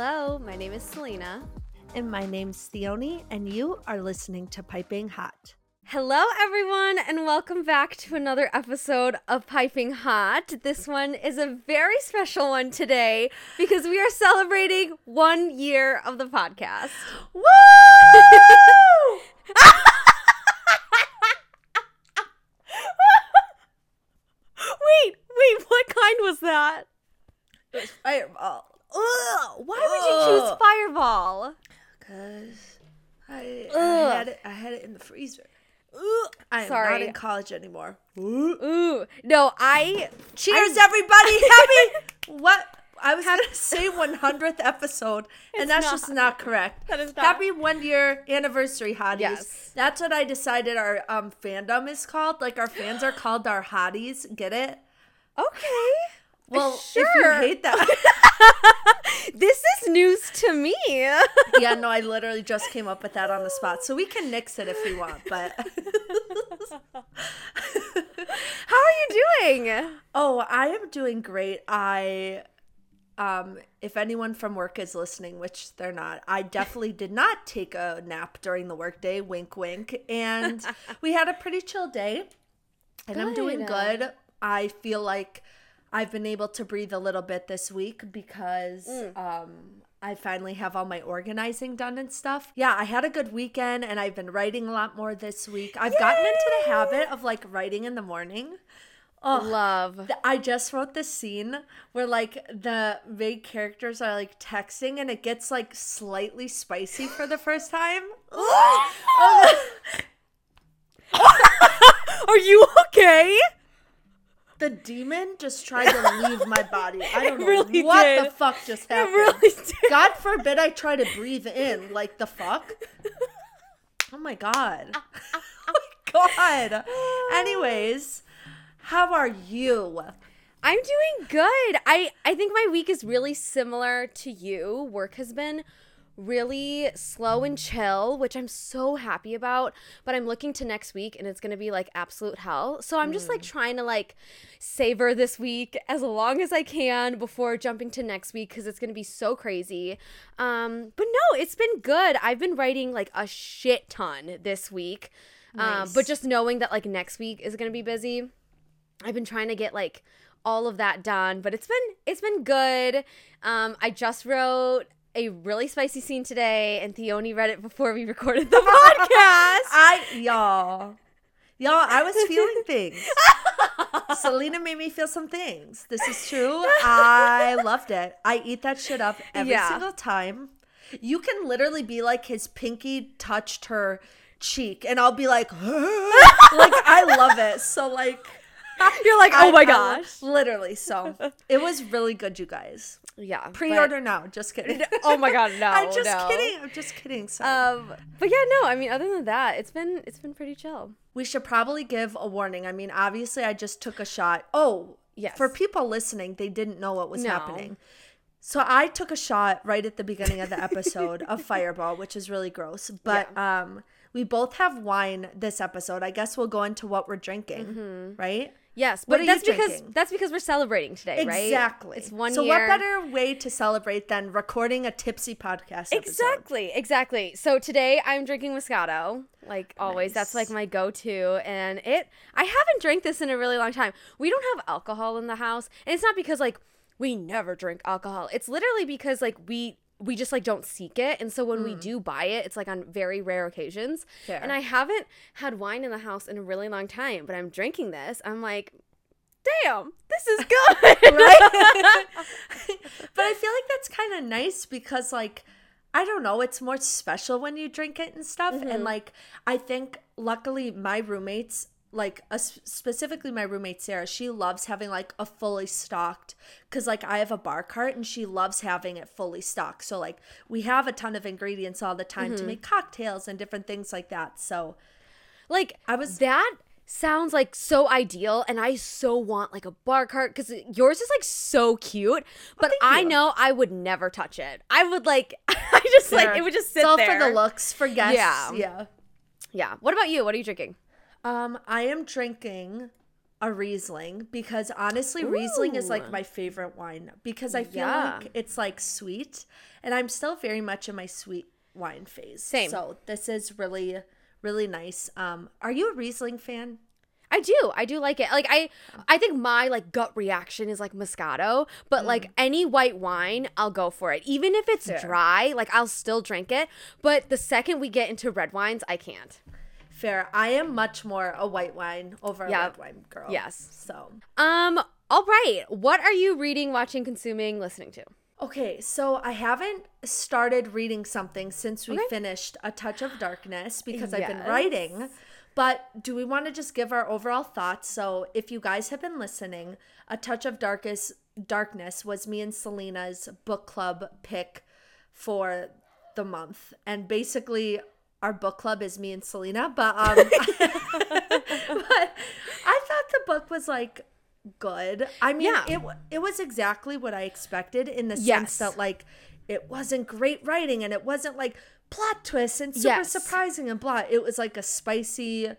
Hello, my name is Selena. And my name's Theoni, and you are listening to Piping Hot. Hello, everyone, and welcome back to another episode of Piping Hot. This one is a very special one today because we are celebrating one year of the podcast. Woo! wait, wait, what kind was that? It was Fireball. Uh, Ugh, why would you choose Fireball? Cause I, I had it. I had it in the freezer. Ugh, I am Sorry. not in college anymore. Ooh, no, I Cheers, everybody! Happy what? I was gonna say 100th episode, It's and that's just not. not correct. That is not. Happy one year anniversary, hotties. Yes. That's what I decided our um, fandom is called. Like our fans are called our hotties. Get it? okay. Well, Sure. if you hate that. this is news to me. yeah, no, I literally just came up with that on the spot. So we can nix it if we want, but How are you doing? oh, I am doing great. I um if anyone from work is listening, which they're not, I definitely did not take a nap during the workday, wink wink, and we had a pretty chill day. And I'm doing Good. good. I feel like I've been able to breathe a little bit this week because Mm. um I finally have all my organizing done and stuff. Yeah, I had a good weekend and I've been writing a lot more this week. I've gotten into the habit of like writing in the morning. Oh, Love. I just wrote this scene where like the main characters are like texting and it gets like slightly spicy for the first time. Are you okay? The demon just tried to leave my body. I don't know really what did. the fuck just happened. really. God forbid I try to breathe in. Like the fuck? Oh my god. Ah, ah, ah. oh my god. Anyways, how are you? I'm doing good. I I think my week is really similar to you. Work has been really slow and chill, which I'm so happy about, but I'm looking to next week and it's going to be like absolute hell. So I'm just like trying to like savor this week as long as I can before jumping to next week cuz it's going to be so crazy. Um but no, it's been good. I've been writing like a shit ton this week. Um Nice. but just knowing that like next week is going to be busy. I've been trying to get like all of that done, but it's been it's been good. Um, I just wrote a really spicy scene today, and Theoni read it before we recorded the podcast. I y'all. Y'all, I was feeling things. Selena made me feel some things. This is true. I loved it. I eat that shit up every Yeah. single time. You can literally be like his pinky touched her cheek and I'll be like like I love it. So like You're like, oh I- oh my I- gosh, literally. So it was really good, you guys. Yeah. Pre-order now. Just kidding. oh my god, no. I'm just no. kidding. I'm just kidding. Sorry. Um, but yeah, no. I mean, other than that, it's been it's been pretty chill. We should probably give a warning. I mean, obviously, I just took a shot. Oh, Yes. For people listening, they didn't know what was No. happening. So I took a shot right at the beginning of the episode of Fireball, which is really gross. But um, we both have wine this episode. I guess we'll go into what we're drinking, right? Yes, but that's because drinking? that's because we're celebrating today, right? Exactly. It's one so year. what better way to celebrate than recording a tipsy podcast? Episode? Exactly, exactly. So today I'm drinking Moscato, like always. That's like my go-to, and it. I haven't drank this in a really long time. We don't have alcohol in the house, and it's not because like we never drink alcohol. It's literally because like we we just like don't seek it, and so when we mm. do buy it, it's like on very rare occasions. Fair. And I haven't had wine in the house in a really long time, but I'm drinking this. I'm like, damn, this is good, right? but I feel like that's kind of nice because, like, I don't know, it's more special when you drink it and stuff. And, mm-hmm. like, I think luckily my roommates, like, uh, specifically my roommate Sarah, she loves having like a fully stocked because, like, I have a bar cart and she loves having it fully stocked. So, like, we have a ton of ingredients all the time to make cocktails and different things like that. So, Like I was- that sounds like so ideal and I so want like a bar cart cuz yours is like so cute, but I you. know I would never touch it. I would like I just like it would just sit it's all there. for the looks, for guests. Yeah. yeah. Yeah. What about you? What are you drinking? Um, I am drinking a Riesling because honestly, Riesling is like my favorite wine because I feel Yeah. like it's like sweet, and I'm still very much in my sweet wine phase. Same. So this is really, really nice. Um, are you a Riesling fan? I do. I do like it. Like I I think my like gut reaction is like Moscato, but like any white wine, I'll go for it. Even if it's Fair. dry, like I'll still drink it. But the second we get into red wines, I can't. Fair. I am much more a white wine over a Yeah. red wine girl. Yes. So Um all right. What are you reading, watching, consuming, listening to? Okay, so I haven't started reading something since we Okay. finished A Touch of Darkness because I've been writing. But do we want to just give our overall thoughts? So, if you guys have been listening, A Touch of Darkest Darkness was me and Selena's book club pick for the month. And basically, our book club is me and Selena, but um but I thought the book was like good. I mean, Yeah. it it was exactly what I expected in the sense Yes. that like it wasn't great writing and it wasn't like plot twists and super Yes. surprising and blah. It was like a spicy,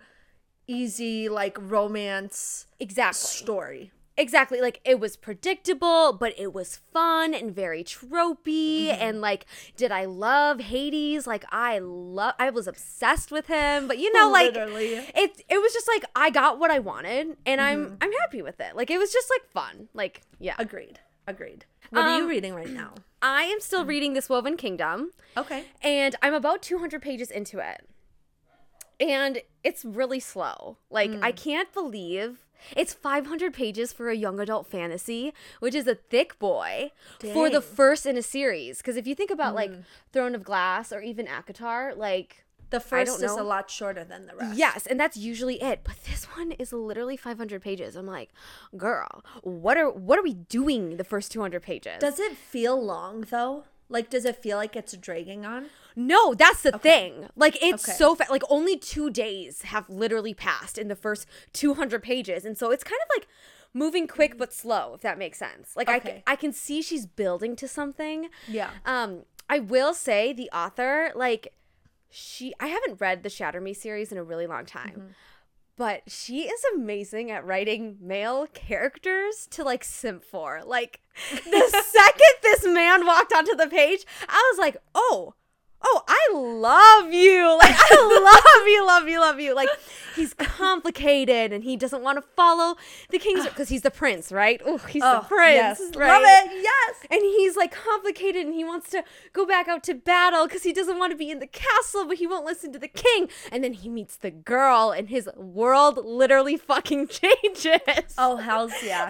easy like romance Exactly. story. Exactly. Like it was predictable, but it was fun and very tropey. Mm-hmm. And like, did I love Hades? Like I love I was obsessed with him. But you know, like Literally. it it was just like I got what I wanted and Mm-hmm. I'm I'm happy with it. Like it was just like fun. Like, yeah. Agreed. Agreed. What are you Um, reading right now? I am still reading This Woven Kingdom. Okay. and I'm about 200 pages into it. And it's really slow. Like, I can't believe it's 500 pages for a young adult fantasy, which is a thick boy for the first in a series. Because if you think about like mm-hmm. Throne of Glass or even ACOTAR, like, The first is know. a lot shorter than the rest. yes, and that's usually it. But this one is literally 500 pages. I'm like, girl, what are what are we doing the first 200 pages? Does it feel long though? Like, does it feel like it's dragging on? No, that's the thing. Like it's Okay. so fast. Like only two days have literally passed in the first 200 pages, and so it's kind of like moving quick but slow, if that makes sense. Like I, Okay. c- I can see she's building to something. Yeah. Um, I will say the author, like she, I haven't read the Shatter Me series in a really long time. Mm-hmm. But she is amazing at writing male characters to like simp for. Like the second this man walked onto the page, I was like, oh, oh, I love you. Like, I love you, love you, love you. Like, he's complicated and he doesn't want to follow the king's because he's the prince, right? Oh, he's the oh, prince, yes. right? Love it. Yes. And he's like complicated and he wants to go back out to battle because he doesn't want to be in the castle, but he won't listen to the king. And then he meets the girl and his world literally fucking changes. Oh, hell's yeah.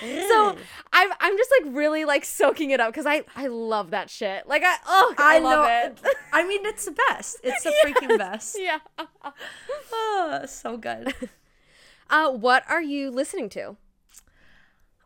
So I'm I'm just like really like soaking it up because I I love that shit. Like I oh I, I love know. it. I mean, it's the best. It's the freaking best. yeah. Oh, so good. Uh, what are you listening to?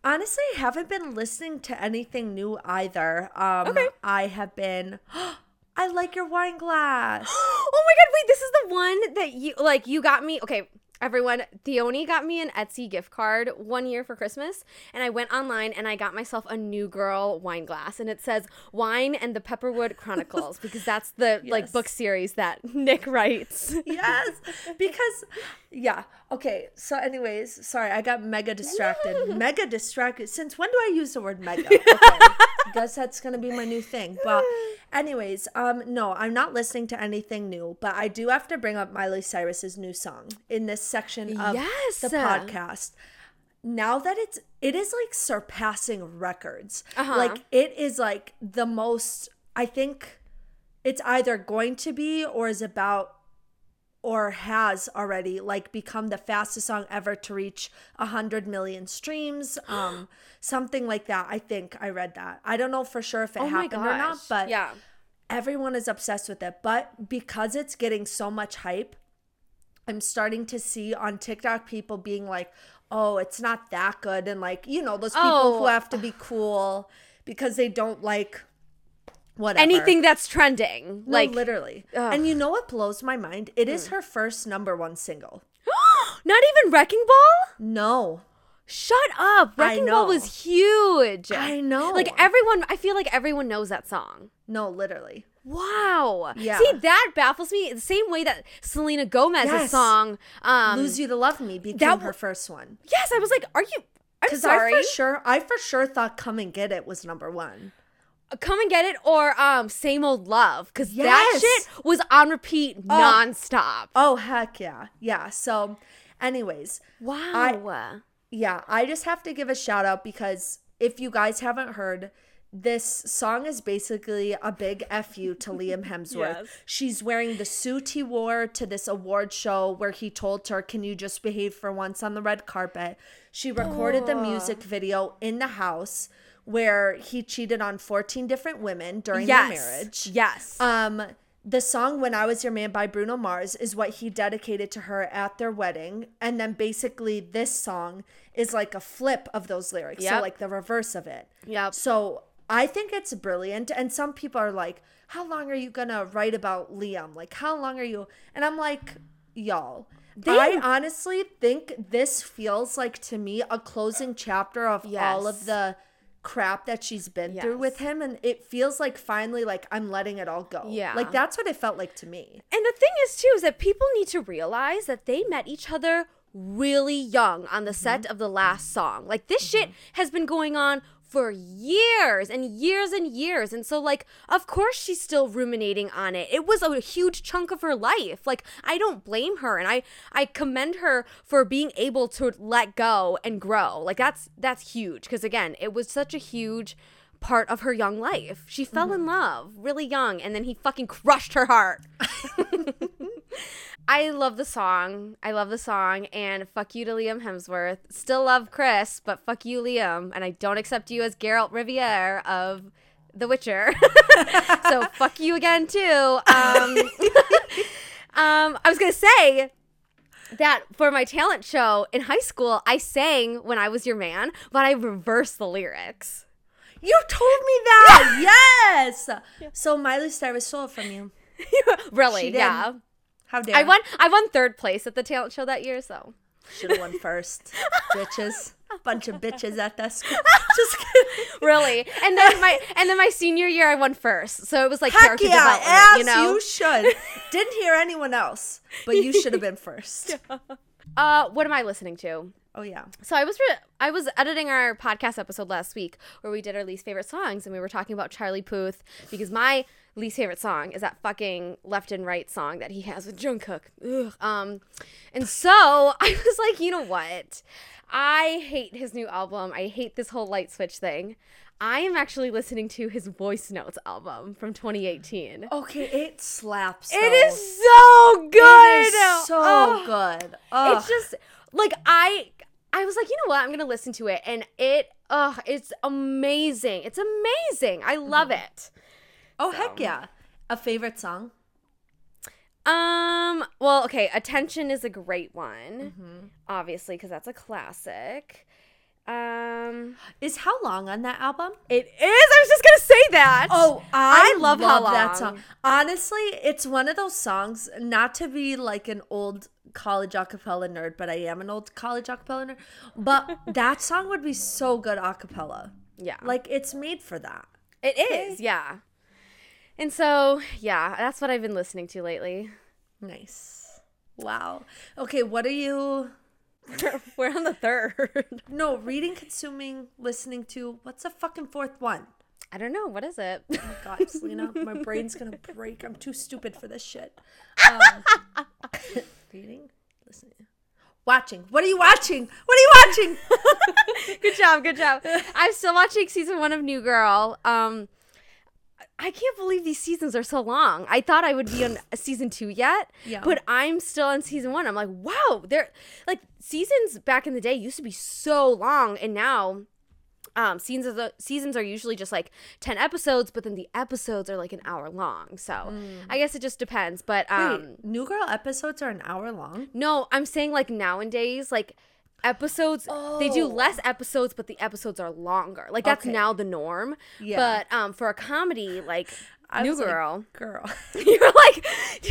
Honestly, I haven't been listening to anything new either. Um, Okay. I have been. I like your wine glass. oh my god! Wait, this is the one that you like. You got me. Okay, everyone. Theoni got me an Etsy gift card one year for Christmas, and I went online and I got myself a new girl wine glass, and it says "Wine and the Pepperwood Chronicles" because that's the like book series that Nick writes. yes, because yeah. Okay. So, anyways, sorry, I got mega distracted. mega distracted. Since when do I use the word mega? Okay. Guess that's gonna be my new thing. But, anyways, um, no, I'm not listening to anything new. But I do have to bring up Miley Cyrus's new song in this section of Yes. the podcast. Now that it's it is like surpassing records. Uh-huh. Like it is like the most. I think it's either going to be or is about or has already like become the fastest song ever to reach a hundred million streams um something like that. I think i read that. I don't know for sure if it oh happened or not but yeah. everyone is obsessed with it. But because it's getting so much hype i'm starting to see on tiktok people being like oh it's not that good. And like you know those people who Oh. have to be cool because they don't like whatever Anything that's trending, no, like literally. Ugh. And you know what blows my mind? It Hmm. is her first number one single. not even Wrecking Ball. No. Shut up! Wrecking Ball was huge. I know. Like everyone, I feel like everyone knows that song. No, literally. Wow. Yeah. See, that baffles me. The same way that Selena Gomez's Yes. song, um, Lose You to Love Me became that her first one. Yes, I was like, are you? I'm Because I sorry. for sure, I for sure thought "Come and Get It" was number one. Come and get it, or um, same old love, because that shit was on repeat nonstop. Oh heck yeah, yeah. So, anyways, Wow. yeah, I just have to give a shout out because if you guys haven't heard, this song is basically a big fu to Liam Hemsworth. Yes. She's wearing the suit he wore to this award show where he told her, "Can you just behave for once on the red carpet?" She recorded the music video in the house where he cheated on 14 different women during yes. their marriage. Yes. Um, the song "When I Was Your Man" by Bruno Mars is what he dedicated to her at their wedding, and then basically this song is like a flip of those lyrics, so like the reverse of it. Yeah. So I think it's brilliant, and some people are like, "How long are you gonna write about Liam? Like, how long are you?" And I'm like, y'all. I honestly think this feels like to me a closing chapter of all of the crap that she's been through with him and it feels like finally like I'm letting it all go. Yeah. Like that's what it felt like to me. And the thing is, too, is that people need to realize that they met each other really young on the set mm-hmm. of the last song. Like, this mm-hmm. shit has been going on for years and years and years. And so, like, of course she's still ruminating on it. It was a huge chunk of her life. Like, I don't blame her. And I, I commend her for being able to let go and grow. Like, that's, that's huge. Because, again, it was such a huge part of her young life. She fell mm-hmm. in love really young and then he fucking crushed her heart. I love the song. I love the song and fuck you to Liam Hemsworth. Still love Chris, but fuck you Liam and I don't accept you as Geralt Riviere of The Witcher. so fuck you again too. Um, um I was going to say that for my talent show in high school, I sang when I was your man, but I reversed the lyrics. You told me that. Yeah. yes. So Miley Cyrus stole it from you. really? Yeah. How dare I won I won third place at the talent show that year, so Should have won first. bitches. Bunch of bitches at that school. Just kidding. really. And then my and then my senior year I won first. So it was like Heck character yeah, development, you know. you should. Didn't hear anyone else, but you should have been first. uh what am I listening to? Oh yeah. So I was re- I was editing our podcast episode last week where we did our least favorite songs and we were talking about Charlie Puth because my least favorite song is that fucking left and right song that he has with Jungkook. Ugh. Um, and so I was like, you know what? I hate his new album. I hate this whole light switch thing. I am actually listening to his voice notes album from 2018. Okay, it slaps. It though. is so good. It is so Oh. good. Ugh. It's just like I I was like, you know what? I'm gonna listen to it, and it, uh, it's amazing. It's amazing. I love Mm-hmm. it. oh heck yeah. A favorite song? Um. Well, okay. Attention is a great one, Mm-hmm. obviously, because that's a classic. Um. Is How Long on that album? It is. I was just gonna say that. Oh, I, I love love, How that song. Honestly, it's one of those songs, not to be like an old college acapella nerd, but I am an old college acapella nerd. But that song would be so good acapella. yeah. Like it's made for that. it is. Yeah. And so, yeah, that's what I've been listening to lately. Nice. Wow. Okay, what are you We're on the third. no reading, consuming, listening to? What's the fucking fourth one? I don't know. What is it? Oh my God, Selena, my brain's gonna break. I'm too stupid for this shit. Um, reading, listening, watching. What are you watching? What are you watching? good job, good job. I'm still watching season one of New Girl. Um, I can't believe these seasons are so long. I thought I would be on season two yet, Yeah. but I'm still on season one. I'm like, wow, they're like seasons back in the day used to be so long, and now. Um, seasons are the, seasons are usually just like ten episodes, but then the episodes are like an hour long. So I guess it just depends. But um, Wait, New Girl episodes are an hour long. no, I'm saying like nowadays, like episodes they do Oh. less episodes, but the episodes are longer. Like that's Okay. now the norm. Yeah. But um for a comedy, like I New was like, Girl, Girl. you're like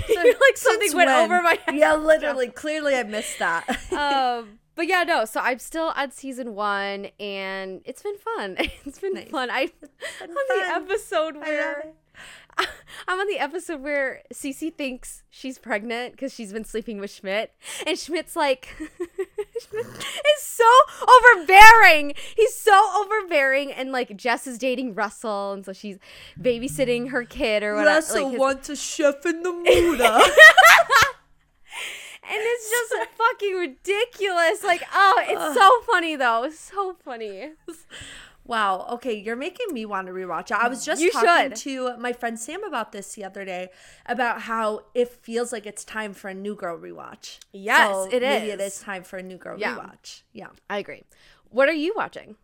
you're like something went when? over my head. Yeah, literally. Clearly, I missed that. um but yeah, no, so I'm still on season one and it's been fun. It's been Nice. fun. I been on the episode where. I'm on the episode where Cece thinks she's pregnant because she's been sleeping with Schmidt, and Schmidt's like, Schmidt is so overbearing. He's so overbearing, and like Jess is dating Russell, and so she's babysitting her kid or whatever. Russell like, his- wants a chef in the mood. and it's just fucking ridiculous. Like, oh, it's so funny though, so funny. Wow. Okay, you're making me want to rewatch it. I was just You talking should. to my friend Sam about this the other day about how it feels like it's time for a New Girl rewatch. Yes, So it maybe it is. is time for a New Girl Yeah. rewatch. Yeah. I agree. What are you watching?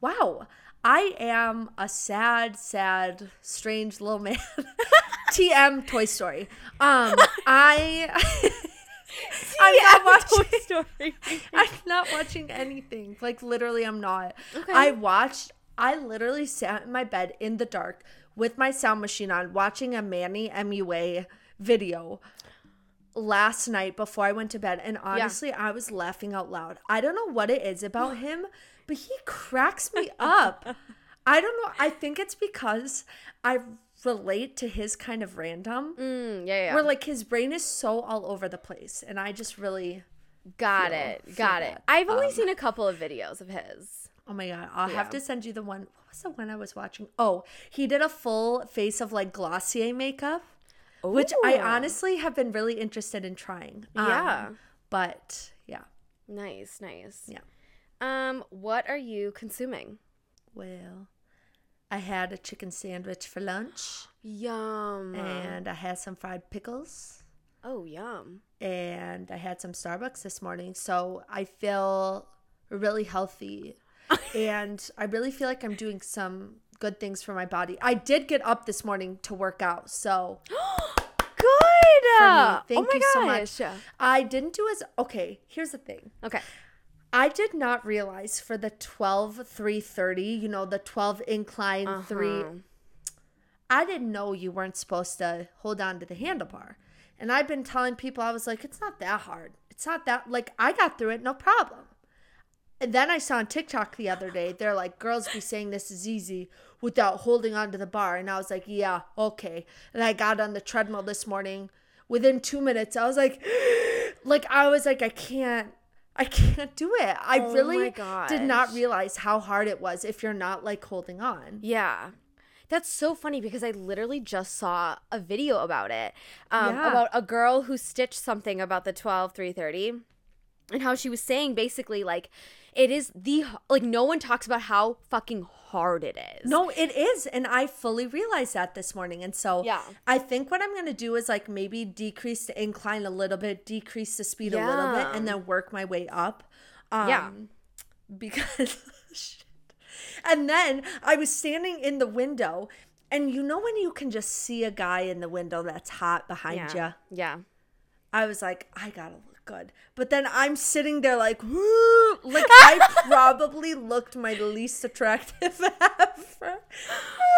Wow. I am a sad, sad, strange little man. TM Toy Story. Um, I I'm not watching Story. I'm not watching anything. Like literally I'm not. Okay. I watched I literally sat in my bed in the dark with my sound machine on watching a Manny MUA video last night before I went to bed and honestly I was laughing out loud. I don't know what it is about him, but he cracks me up. I don't know. I think it's because I relate to his kind of random. Mm, yeah, yeah. Where like his brain is so all over the place and I just really got feel- it. feel Got it. I've only Um, seen a couple of videos of his. Oh my god, I'll Yeah. have to send you the one. What was the one I was watching? Oh, he did a full face of like Glossier makeup, which I honestly have been really interested in trying. Um, Yeah. but yeah. Nice, nice. Yeah. Um, what are you consuming? Well, I had a chicken sandwich for lunch, Yum. and I had some fried pickles, oh, yum. and I had some Starbucks this morning. So I feel really healthy, and I really feel like I'm doing some good things for my body. I did get up this morning to work out, so. Good. oh Thank my you so gosh. much. I didn't do as okay. Here's the thing. Okay. I did not realize for the 12 330, you know, the 12 incline 3 Uh-huh. I didn't know you weren't supposed to hold on to the handlebar. And I've been telling people I was like it's not that hard. It's not that like I got through it no problem. And then I saw on TikTok the other day, they're like, girls be saying this is easy without holding onto the bar. And I was like, yeah, okay. And I got on the treadmill this morning. Within two minutes, I was like, like, I was like, I can't, I can't do it. I Oh really did not realize how hard it was if you're not like holding on. Yeah. That's so funny because I literally just saw a video about it. Um, Yeah. about a girl who stitched something about the 12 330 and how she was saying basically like it is the like no one talks about how fucking hard it is. No, it is. And I fully realized that this morning. And so Yeah. I think what I'm going to do is like maybe decrease the incline a little bit, decrease the speed a little bit, and then work my way up. Um, Yeah. Because, shit. and then I was standing in the window. And you know when you can just see a guy in the window that's hot behind yeah. you? Yeah. I was like, I gotta good. But then I'm sitting there like, woo, like I probably looked my least attractive ever.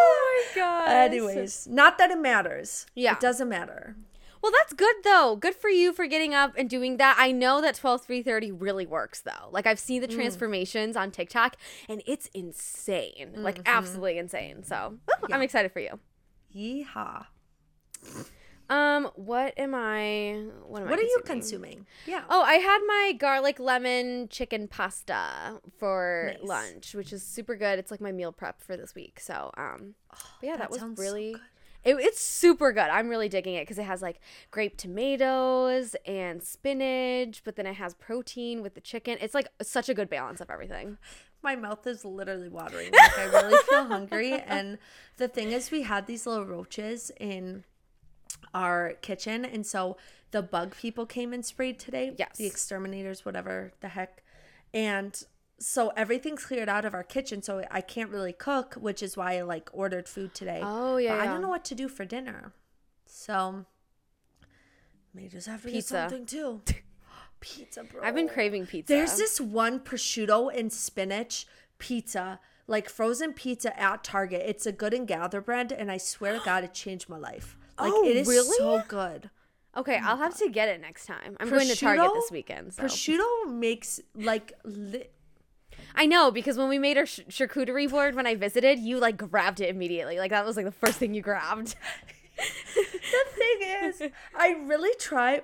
Oh my god. Anyways, not that it matters. Yeah. It doesn't matter. Well, that's good though. Good for you for getting up and doing that. I know that 12 330 really works though. Like I've seen the mm. transformations on TikTok and it's insane. Like mm-hmm. absolutely insane. So, ooh, I'm excited for you. Yeehaw. Um, what am I what am I are you consuming? Yeah. Oh, I had my garlic lemon chicken pasta for Nice. lunch, which is super good. It's like my meal prep for this week. So, um, but yeah, that, that was so really. good. it, it's super good. I'm really digging it because it has like grape tomatoes and spinach, but then it has protein with the chicken. It's like such a good balance of everything. My mouth is literally watering. Like I really feel hungry. And the thing is, we had these little roaches in our kitchen, and so the bug people came and sprayed today. Yes. The exterminators, whatever the heck, and so everything's cleared out of our kitchen. So I can't really cook, which is why I like ordered food today. Oh, yeah, But I don't know what to do for dinner, so may just have to Pizza. get something too. Pizza, bro. I've been craving pizza. There's this one prosciutto and spinach pizza, like frozen pizza at Target. It's a good and gather brand, and I swear to God, it changed my life. Like Oh, it is really? so good. Okay, I'll have to get it next time. I'm going to Target this weekend. So. Prosciutto makes like li- I know because when we made our sh- charcuterie board when I visited, you like grabbed it immediately. Like that was like the first thing you grabbed. the thing is, I really try.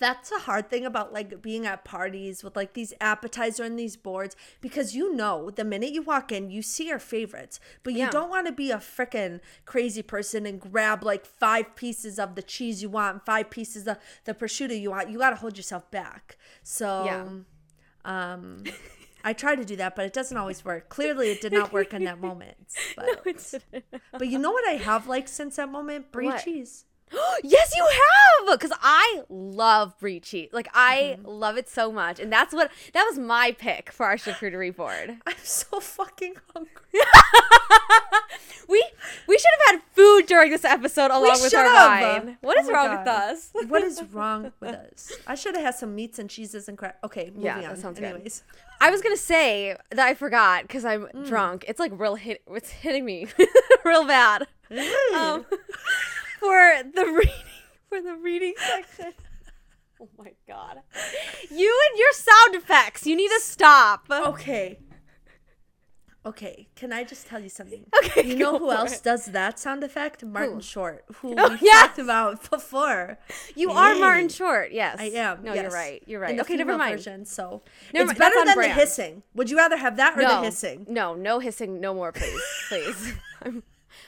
That's a hard thing about like being at parties with like these appetizer and these boards because you know the minute you walk in, you see your favorites, but you Yeah. don't want to be a freaking crazy person and grab like five pieces of the cheese you want, and five pieces of the prosciutto you want. You got to hold yourself back. So, Yeah. um, I try to do that, but it doesn't always work. Clearly, it did not work in that moment. But, but you know what I have liked since that moment? Brie What? cheese. yes, you have. Because I love brie cheese. Like I Mm-hmm. love it so much, and that's what that was my pick for our charcuterie board. I'm so fucking hungry. We we should have had food during this episode along with our should've. wine. What Oh wrong God. with us? What is wrong with us? I should have had some meats and cheeses and crap. Okay, moving Yeah, on. that sounds good. Anyways, I was gonna say that I forgot because I'm Mm. drunk. It's like real hit. It's hitting me real bad. Mm. Um, for the reading for the reading section. Oh my god! You and your sound effects. You need to stop. okay. Okay, can I just tell you something? Okay, You know who else it. does that sound effect? Martin Who? Short, who Oh, we yes! talked about before. You are Martin Short. Yes, I am. No, yes. you're right. You're right. the Okay, never mind. Version, so Never it's mind, better that's than brand. the hissing. Would you rather have that or No, the hissing? no, no hissing. No more, please, please. I'm,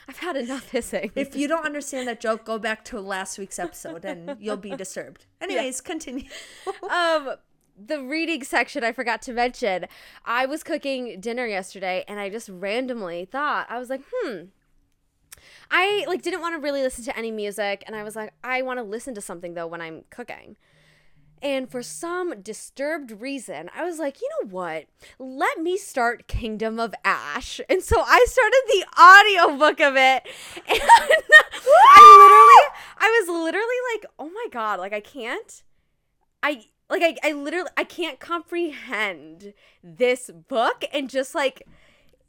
I've had enough hissing. If you don't understand that joke, go back to last week's episode and you'll be disturbed. Anyways, continue. um the reading section I forgot to mention. I was cooking dinner yesterday and I just randomly thought I was like, "Hmm, I like didn't want to really listen to any music and I was like, I want to listen to something though when I'm cooking." And for some disturbed reason, I was like, you know what? Let me start Kingdom of Ash. And so I started the audiobook of it. And I literally, I was literally like, oh my God, like I can't. I like I, I literally I can't comprehend this book and just like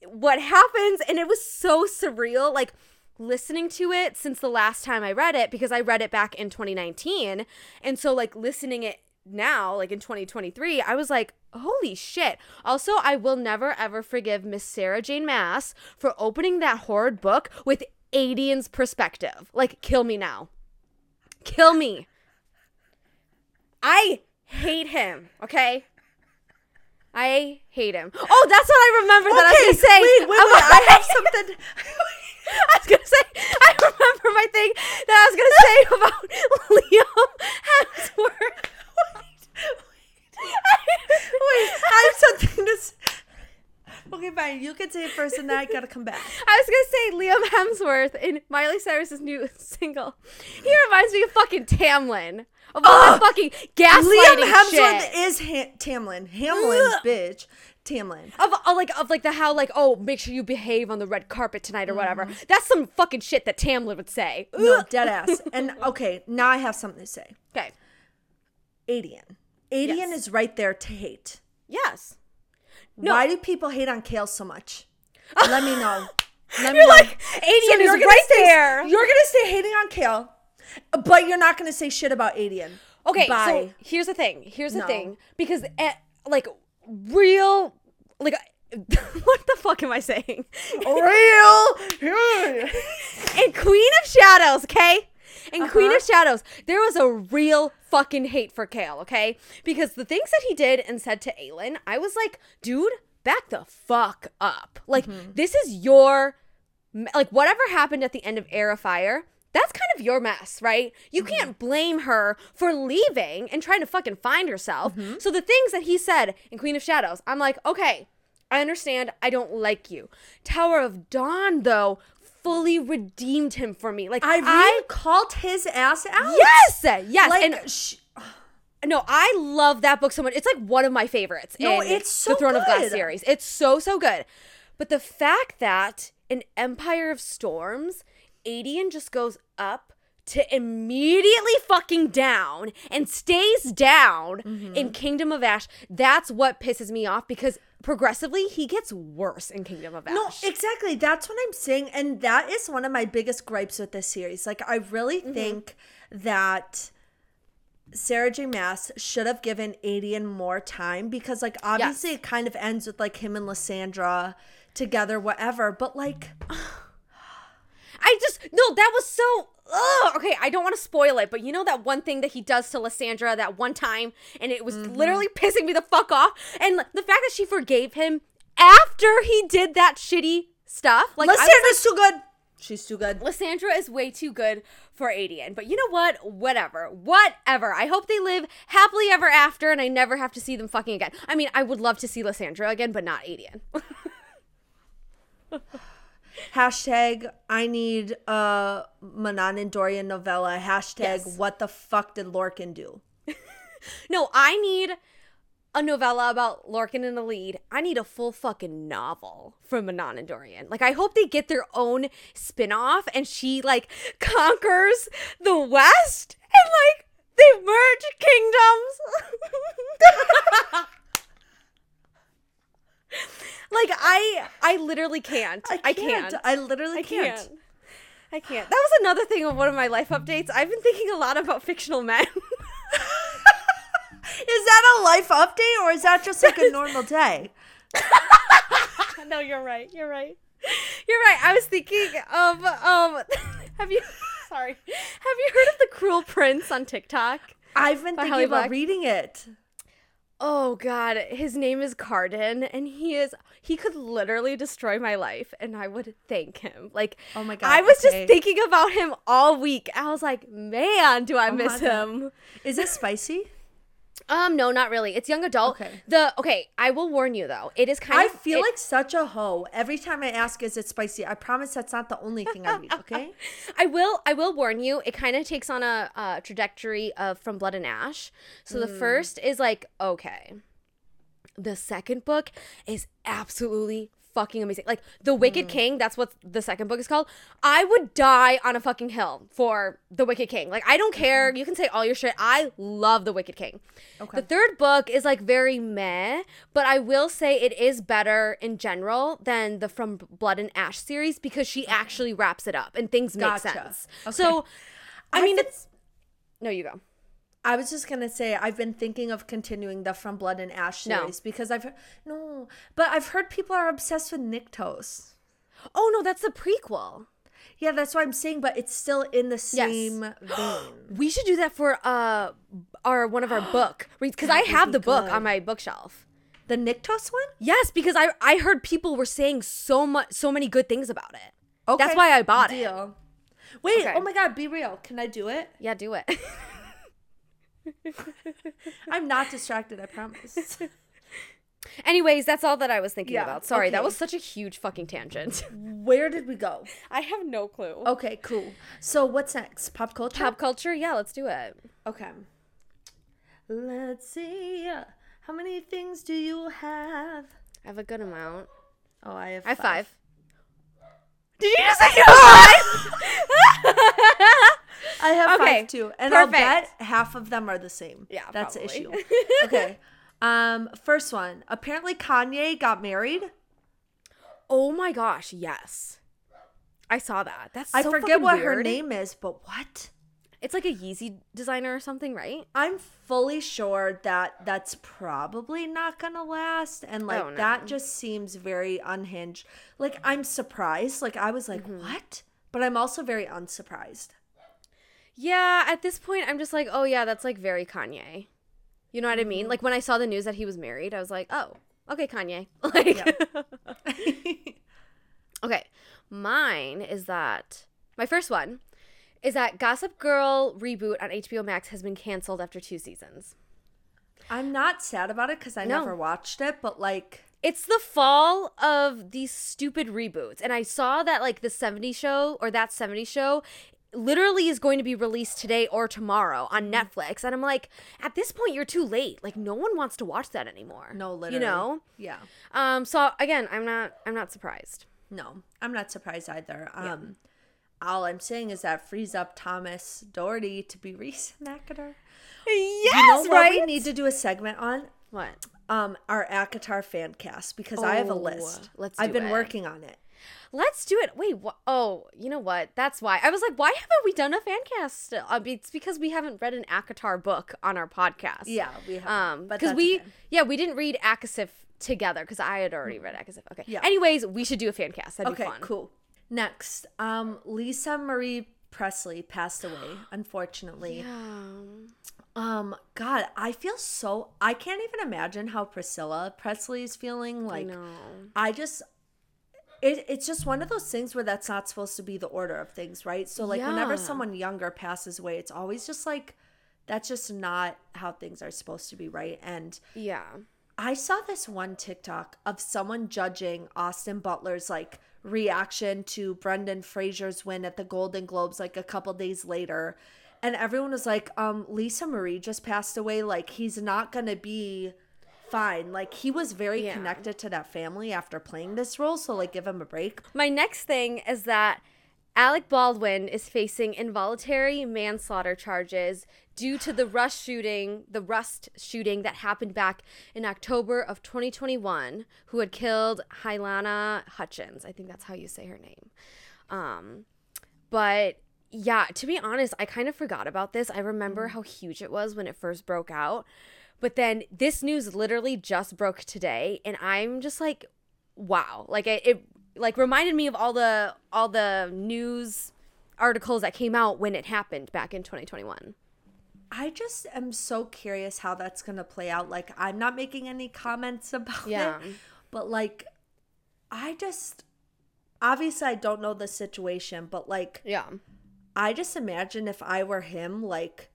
what happens and it was so surreal like listening to it since the last time I read it because I read it back in 2019 and so like listening it now like in 2023 I was like holy shit also I will never ever forgive Miss Sarah Jane Maas for opening that horrid book with Aedion's perspective like kill me now kill me I hate him, okay? I hate him. Oh, that's what I remember that I was gonna say. wait, wait, wait. I have something. I was gonna say I remember my thing that I was gonna say about Liam Hemsworth. Wait, wait, I have something to say. Okay, fine. You can say it first, and then I gotta come back. I was gonna say Liam Hemsworth in Miley Cyrus's new single. He reminds me of fucking Tamlin. Of all that fucking gaslighting Liam Hemsworth shit. is ha- Tamlin. Hamlin, bitch. Tamlin. of, of like of like the how like oh make sure you behave on the red carpet tonight or whatever. Mm-hmm. That's some fucking shit that Tamlin would say. No, dead ass. And okay, now I have something to say. Okay. Aedion. Aedion Yes. is right there to hate. Yes. No. Why do people hate on Chaol so much? Let me know. Let You're know. like Aedion is you're gonna right stay- there. You're gonna stay hating on Chaol, but you're not gonna say shit about Aedion. Okay, Bye. so here's the thing. Here's the No. thing. Because eh, like real like what the fuck am I saying? Real. and Queen of Shadows, okay? And Queen Uh-huh. of Shadows, there was a real fucking hate for Chaol, okay? Because the things that he did and said to Aelin, I was like, dude, back the fuck up. Like, Mm-hmm. this is your, like, whatever happened at the end of Heir of Fire, that's kind of your mess, right? You Mm-hmm. can't blame her for leaving and trying to fucking find herself. Mm-hmm. So the things that he said in Queen of Shadows, I'm like, okay, I understand. I don't like you. Tower of Dawn, though, fully redeemed him for me. Like I called his ass out. yes, yes, Like, and sh- no, I love that book so much. It's like one of my favorites. No, in it's so the Throne of Glass series. It's so so good. But the fact that in Empire of Storms, Aedion just goes up to immediately fucking down and stays down Mm-hmm. in Kingdom of Ash, that's what pisses me off because progressively he gets worse in Kingdom of Ash. No, exactly. That's what I'm saying. And that is one of my biggest gripes with this series. Like, I really Mm-hmm. think that Sarah J. Maas should have given Aedion more time because, like, obviously Yes. it kind of ends with like him and Lysandra together, whatever. But like, I just no, that was so. Ugh. Okay, I don't want to spoil it, but you know that one thing that he does to Lysandra that one time, and it was mm-hmm. literally pissing me the fuck off. And the fact that she forgave him after he did that shitty stuff, like Lysandra's too good. She's too good. Lysandra is way too good for Aedion. But you know what? Whatever. Whatever. I hope they live happily ever after and I never have to see them fucking again. I mean, I would love to see Lysandra again, but not Aedion. Hashtag I need a Manon and Dorian novella. Hashtag Yes. what the fuck did Lorcan do? no, I need a novella about Lorcan in the lead. I need a full fucking novel from Manon and Dorian. Like, I hope they get their own spin off and she, like, conquers the West and, like, they merge kingdoms. like I I literally can't. I can't. I, I literally can't. can't. I can't. That was another thing of one of my life updates. I've been thinking a lot about fictional men. Is that a life update or is that just like a normal day? no, you're right. You're right. You're right. I was thinking of um have you sorry. Have you heard of the Cruel Prince on TikTok? I've been thinking Holly about Black. reading it. Oh god, his name is Cardan and he is he could literally destroy my life and I would thank him. Like Oh my God, I was okay. just thinking about him all week. I was like, "Man, do I oh my miss him." Is it spicy? Um no, not really. It's young adult. Okay. The okay, I will warn you though. It is kind I of I feel it- like such a hoe every time I ask, "Is it spicy?" I promise that's not the only thing I read. Okay. I will I will warn you, it kind of takes on a, uh trajectory of From Blood and Ash. So the first is like, okay. The second book is absolutely fucking amazing. Like The Wicked mm. King, that's what the second book is called. I would die on a fucking hill for The Wicked King. Like I don't care. You can say all your shit. I love The Wicked King. Okay. The third book is like very meh, but I will say it is better in general than the From Blood and Ash series because she actually wraps it up and things make sense. Okay. So, I mean, I've been- it's no, you go. I was just gonna say I've been thinking of continuing the From Blood and Ash No. series because I've heard, no, but I've heard people are obsessed with Nyktos. Oh no, that's the prequel. Yeah, that's what I'm saying, but it's still in the same vein. We should do that for uh our one of our book reads because I have the book good. on my bookshelf. The Nyktos one? Yes, because I I heard people were saying so much so many good things about it. Okay. That's why I bought it. Deal. Wait, Okay. oh my god, be real. Can I do it? Yeah, do it. I'm not distracted, I promise. Anyways, that's all that I was thinking Yeah, about. Sorry, that was such a huge fucking tangent. Where did we go? I have no clue. Okay, cool. So what's next? Pop culture? Pop culture? Yeah, let's do it. Okay. Let's see. How many things do you have? I have a good amount. Oh, I have I have five. Did you just say you have five? I have Okay, five too. And I'll bet half of them are the same. Yeah, That's the issue. okay. Um, first one. Apparently Kanye got married. oh my gosh, yes. I saw that. That's I forget what her name is, but what? It's like a Yeezy designer or something, right? I'm fully sure that that's probably not gonna last, and like Oh, no. that just seems very unhinged. Like I'm surprised. Like I was like, Mm-hmm. what? But I'm also very unsurprised. Yeah, at this point, I'm just like, oh yeah, that's like very Kanye. You know what I Mm-hmm. mean? Like when I saw the news that he was married, I was like, oh, okay, Kanye. Like, okay, mine is that my first one is that Gossip Girl reboot on HBO Max has been canceled after two seasons. I'm not sad about it because I No. never watched it, but like, It's the fall of these stupid reboots. And I saw that like the 70s show or that 70s show literally is going to be released today or tomorrow on Mm-hmm. Netflix. And I'm like, at this point you're too late. Like no one wants to watch that anymore. no, literally, You know? yeah. Um so again, I'm not I'm not surprised. No, I'm not surprised either. Um, all I'm saying is that frees up Thomas Doherty to be Rhys Nakatar. Yes, You know what we need to do a segment on? What? Um, our ACOTAR fan cast because I have a Oh, list. let's I've been it. working on it. Let's do it. Wait, what? Oh, you know what? That's why. I was like, why haven't we done a fan cast? still? Uh, it's because we haven't read an ACOTAR book on our podcast. Yeah, we have. Um, because we, okay. yeah, we didn't read ACOSF together because I had already read ACOSF. Okay. Yeah. Anyways, we should do a fan cast. That'd Okay, be fun. cool. Next, um, Lisa Marie Presley passed away, unfortunately. Um, Um, God, I feel so. I can't even imagine how Priscilla Presley is feeling. Like, no. I just. It, it's just one of those things where that's not supposed to be the order of things, right? So, like, whenever someone younger passes away, it's always just like, that's just not how things are supposed to be, right? And Yeah. I saw this one TikTok of someone judging Austin Butler's like reaction to Brendan Fraser's win at the Golden Globes like a couple days later. And everyone was like, um, Lisa Marie just passed away. Like, he's not going to be fine. Like, he was very Yeah. connected to that family after playing this role. So, like, give him a break. My next thing is that Alec Baldwin is facing involuntary manslaughter charges due to the Rust shooting, the Rust shooting that happened back in October of 2021, who had killed Halyna Hutchins. I think that's how you say her name. Um, but yeah, to be honest, I kind of forgot about this. I remember how huge it was when it first broke out. But then this news literally just broke today and I'm just like wow. Like it, it like reminded me of all the all the news articles that came out when it happened back in 2021. I just am so curious how that's going to play out. Like, I'm not making any comments about Yeah. it, but like, I just obviously I don't know the situation, but like, Yeah. I just imagine if I were him, like,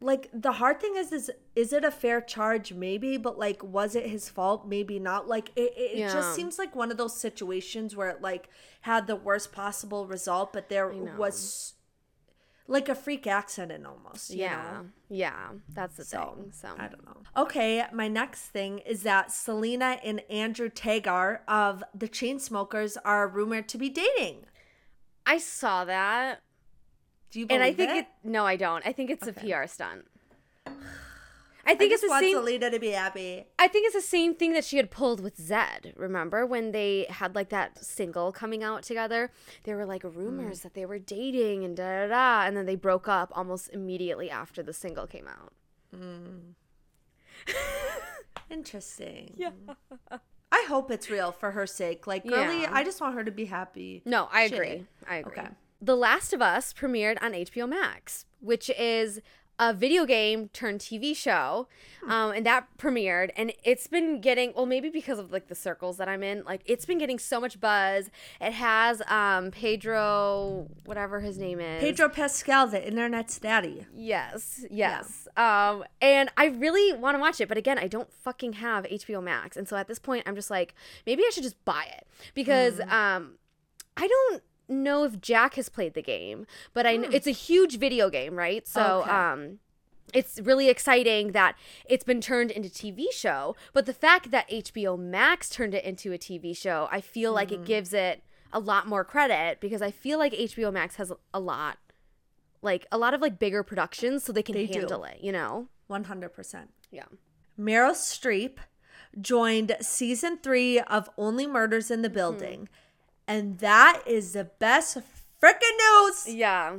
like the hard thing is, is is it a fair charge? Maybe, but like, was it his fault? Maybe not. Like, it, it, it Yeah. just seems like one of those situations where it like had the worst possible result, but there was like a freak accident almost. You Yeah. know? Yeah. That's the So, thing. So I don't know. Okay, my next thing is that Selena and Andrew Taggart of the Chainsmokers are rumored to be dating. I saw that. Do you believe And I think it? it no, I don't. I think it's Okay. a PR stunt. I think it's just the want same Selena to be happy. I think it's the same thing that she had pulled with Zedd. Remember when they had like that single coming out together? There were like mm. rumors that they were dating and da da da, and then they broke up almost immediately after the single came out. Mm. Interesting. Yeah. I hope it's real for her sake. Like, really, Yeah. I just want her to be happy. No, I agree. I agree. Okay. The Last of Us premiered on HBO Max, which is a video game turned TV show. Um, and that premiered and it's been getting well maybe because of like the circles that I'm in, like it's been getting so much buzz. It has um Pedro whatever his name is. Pedro Pascal, the internet's daddy. Yes, yes. Um, and I really want to watch it, but again, I don't fucking have HBO Max, and so at this point, I'm just like, maybe I should just buy it because um, I don't know if Jack has played the game, but I kn- hmm. it's a huge video game, right? So Okay. um. It's really exciting that it's been turned into TV show, but the fact that HBO Max turned it into a TV show, I feel like it hmm. gives it a lot more credit because I feel like HBO Max has a lot like a lot of like bigger productions so they can They do. handle it, you know? 100%. Yeah. Meryl Streep joined season three of Only Murders in the mm-hmm. Building. And that is the best freaking news. Yeah.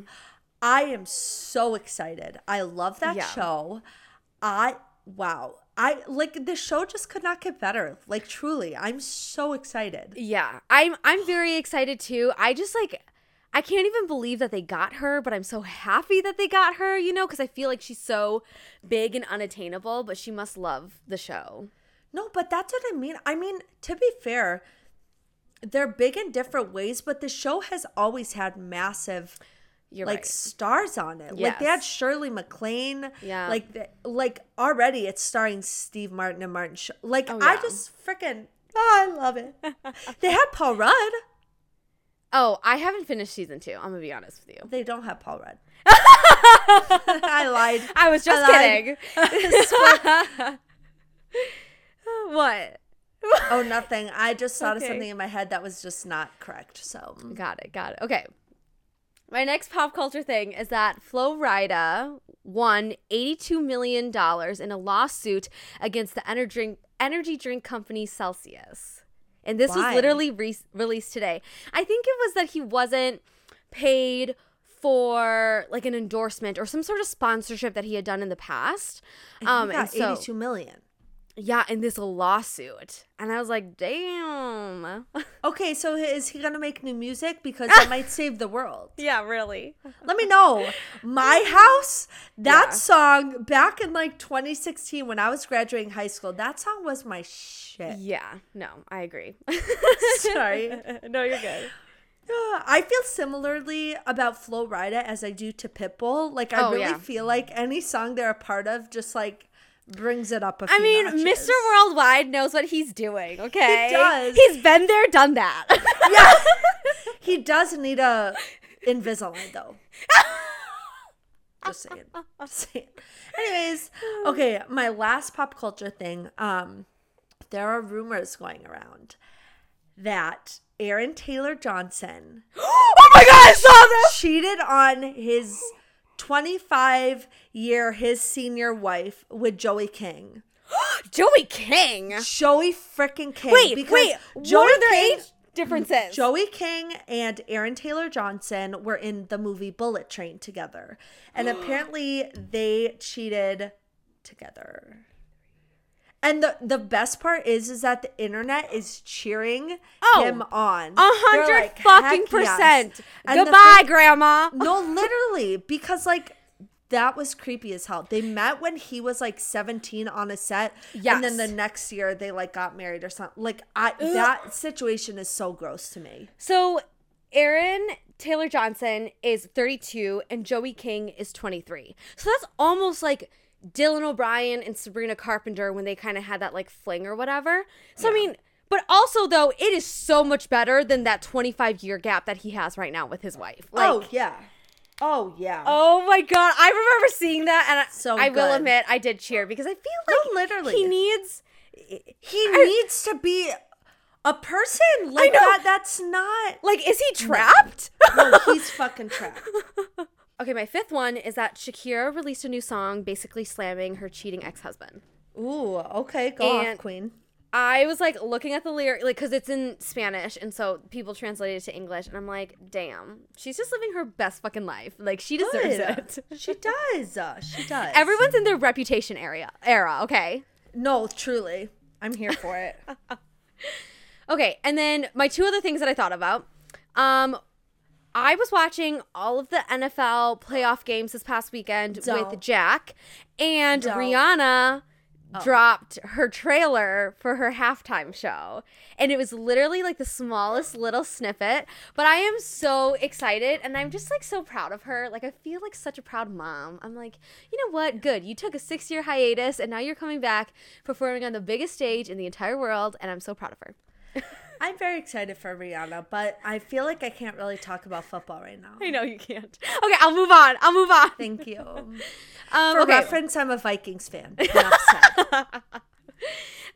I am so excited. I love that Yeah. show. I wow. I like the show just could not get better. Like truly, I'm so excited. Yeah. I'm I'm very excited too. I just like I can't even believe that they got her, but I'm so happy that they got her, you know, because I feel like she's so big and unattainable, but she must love the show. No, but that's what I mean. I mean, to be fair, they're big in different ways, but the show has always had massive You're like right. stars on it. Like they had Shirley MacLaine. Yeah. Like the, like already it's starring Steve Martin and Martin. Sh- like Oh, I just freaking oh, ah, I love it. they had Paul Rudd. Oh, I haven't finished season two. I'm gonna be honest with you. They don't have Paul Rudd. I lied. I was just I kidding. what? Oh, nothing. I just thought of something in my head that was just not correct. So Got it. Got it. Okay. My next pop culture thing is that Flo Rida won $82 million in a lawsuit against the energy drink, energy drink company Celsius. And this Why? was literally re- released today. I think it was that he wasn't paid for like an endorsement or some sort of sponsorship that he had done in the past. Um he and got so 82 million. Yeah, in this lawsuit. And I was like, "Damn." Okay, so is he gonna make new music because that might save the world? yeah, really. Let me know. My house, that Yeah. song back in like 2016 when I was graduating high school, that song was my shit. Yeah, no, I agree. Sorry. no, you're good. Uh, I feel similarly about Flo Rida as I do to Pitbull. Like I Oh, really yeah. feel like any song they're a part of just like brings it up a I mean, notches. Mr. Worldwide knows what he's doing, okay? He does. He's been there, done that. Yeah. he does need a Invisalign though. Just saying. Just saying. Anyways, okay, my last pop culture thing. Um, there are rumors going around that Aaron Taylor Johnson oh my god, I saw this! cheated on his 25 year his senior wife with Joey King. Joey King. Joey freaking King. Wait, because wait. Joey what are their King- age differences? Joey King and Aaron Taylor Johnson were in the movie Bullet Train together. And apparently they cheated together. And the, the best part is is that the internet is cheering Oh, him on. A hundred like, fucking "Heck yes." percent. Goodbye, thing- Grandma. No, literally, because like that was creepy as hell. They met when he was like 17 on a set. And then the next year they like got married or something. Like I that situation is so gross to me. So, Aaron Taylor Johnson is 32 and Joey King is 23. So that's almost like Dylan O'Brien and Sabrina Carpenter when they kind of had that like fling or whatever. So, I mean, but also though, it is so much better than that 25 year gap that he has right now with his wife. Oh, like, oh yeah. Oh yeah. Oh my god, I remember seeing that, and I, So I will admit I did cheer because I feel No, like literally. he needs. he needs to be a person like know. that. That's not. Like, is he trapped? No, he's fucking trapped. Okay, my fifth one is that Shakira released a new song basically slamming her cheating ex husband. Ooh, okay, go And- off, Queen. I was like looking at the lyric, like, because it's in Spanish, and so people translate it to English, and I'm like, damn, she's just living her best fucking life. Like, she deserves Good. it. She does. uh, She does. Everyone's in their reputation area era, okay? no, truly, I'm here for it. Okay, and then my two other things that I thought about. Um, I was watching all of the NFL playoff games this past weekend Don't. with Jack, and Don't. Rihanna oh. dropped her trailer for her halftime show. And it was literally like the smallest little snippet, but I am so excited and I'm just like so proud of her. Like I feel like such a proud mom. I'm like, you know what? Good. You took a 6-year hiatus and now you're coming back performing on the biggest stage in the entire world and I'm so proud of her. I'm very excited for Rihanna, but I feel like I can't really talk about football right now. I know you can't. Okay, I'll move on. I'll move on. Thank you. Um, For okay. reference, I'm a Vikings fan.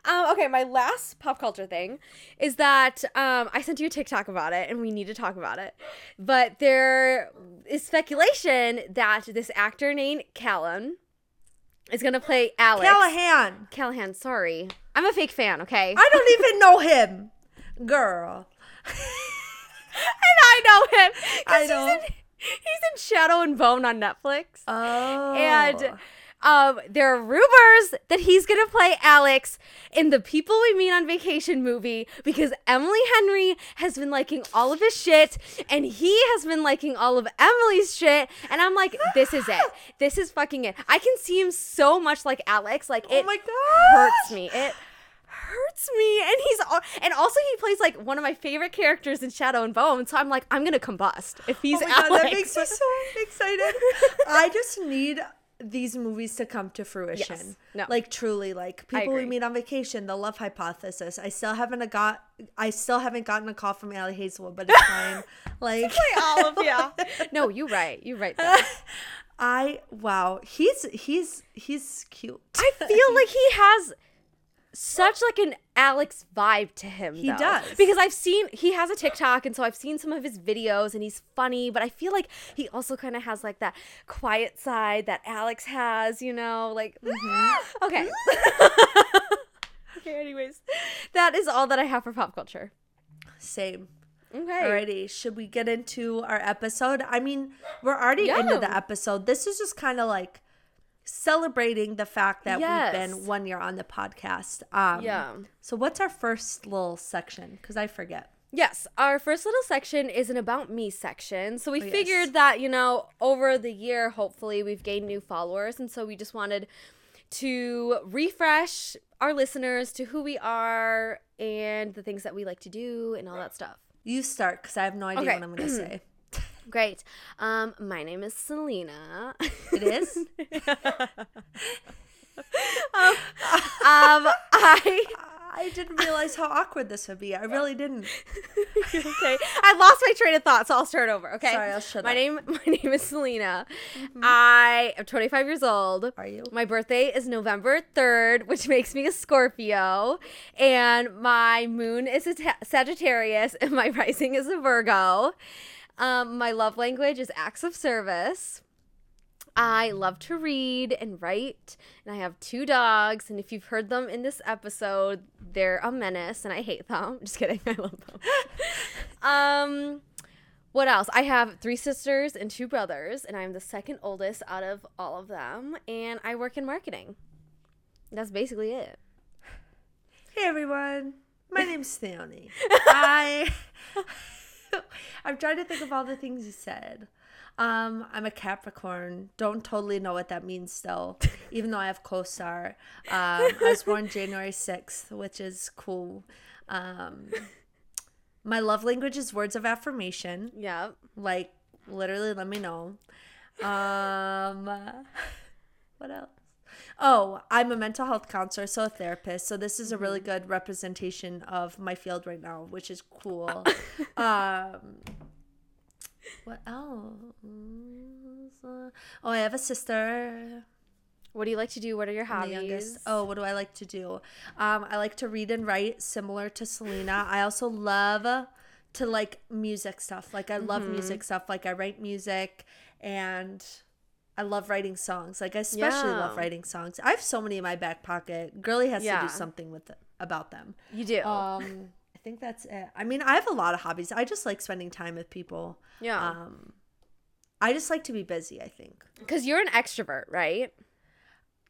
Um, okay, my last pop culture thing is that um, I sent you a TikTok about it, and we need to talk about it. But there is speculation that this actor named Callan is gonna play Alex Calahan. Calahan. Sorry, I'm a fake fan. Okay, I don't even know him. Girl. and I know him. I he's know. in- He's in Shadow and Bone on Netflix. Oh. And um, there are rumors that he's gonna play Alex in the People We Meet on Vacation movie because Emily Henry has been liking all of his shit, and he has been liking all of Emily's shit. And I'm like, this is it. This is fucking it. I can see him so much like Alex. Like it oh my hurts me. It hurts me. And he's and also he plays like one of my favorite characters in Shadow and Bone. So I'm like, I'm gonna combust if he's oh my Alex. god, that makes me so excited. I just need these movies to come to fruition. Yes. No. Like truly, like people we meet on vacation, the love hypothesis. I still haven't got I still haven't gotten a call from Ali Hazelwood, but it's fine. like all of yeah. No, you're right. You're right. I wow, he's he's he's cute. I feel like he has such like an Alex vibe to him. He though. does. because I've seen he has a TikTok, and so I've seen some of his videos, and he's funny. But I feel like he also kind of has like that quiet side that Alex has. You know, like Mm-hmm. okay. okay, anyways. That is all that I have for pop culture. Same. Okay. Alrighty, should we get into our episode? I mean, we're already into the episode. This is just kind of like celebrating the fact that Yes. we've been one year on the podcast. Um, Yeah. So, what's our first little section? Because I forget. Yes, our first little section is an about me section. So we Oh, yes. figured that, you know, over the year, hopefully we've gained new followers. And so we just wanted to refresh our listeners to who we are and the things that we like to do and all that stuff. You start because I have no idea Okay. what I'm going to say. Great. Um, my name is Selena. It is? um, I I didn't realize how awkward this would be. I really didn't. okay. I lost my train of thought, so I'll start over. Okay. Sorry, I'll shut my up. name my name is Selena. I am 25 years old. Are you? My birthday is November 3rd, which makes me a Scorpio, and my moon is a ta- Sagittarius, and my rising is a Virgo. Um, my love language is acts of service. I love to read and write, and I have two dogs. And if you've heard them in this episode, they're a menace, and I hate them. Just kidding, I love them. um, what else? I have three sisters and two brothers, and I'm the second oldest out of all of them. And I work in marketing. That's basically it. Hey everyone, my name's Theoni. I I'm trying to think of all the things you said. Um, I'm a Capricorn. Don't totally know what that means still, even though I have co-star. Um, I was born January 6th, which is cool. Um, my love language is words of affirmation. Yeah. Like literally, let me know. Um, what else? Oh, I'm a mental health counselor, so a therapist. So this is a really good representation of my field right now, which is cool. um, what else? Oh, I have a sister. What do you like to do? What are your hobbies? Oh, what do I like to do? Um, I like to read and write, similar to Selena. I also love to like music stuff. Like I love Mm-hmm. music stuff. Like I write music and I love writing songs. Like I especially love writing songs. I have so many in my back pocket. Girly has to do something with it, about them. You do. Um, I think that's it. I mean, I have a lot of hobbies. I just like spending time with people. yeah. Um, I just like to be busy. I think. Because you're an extrovert, right?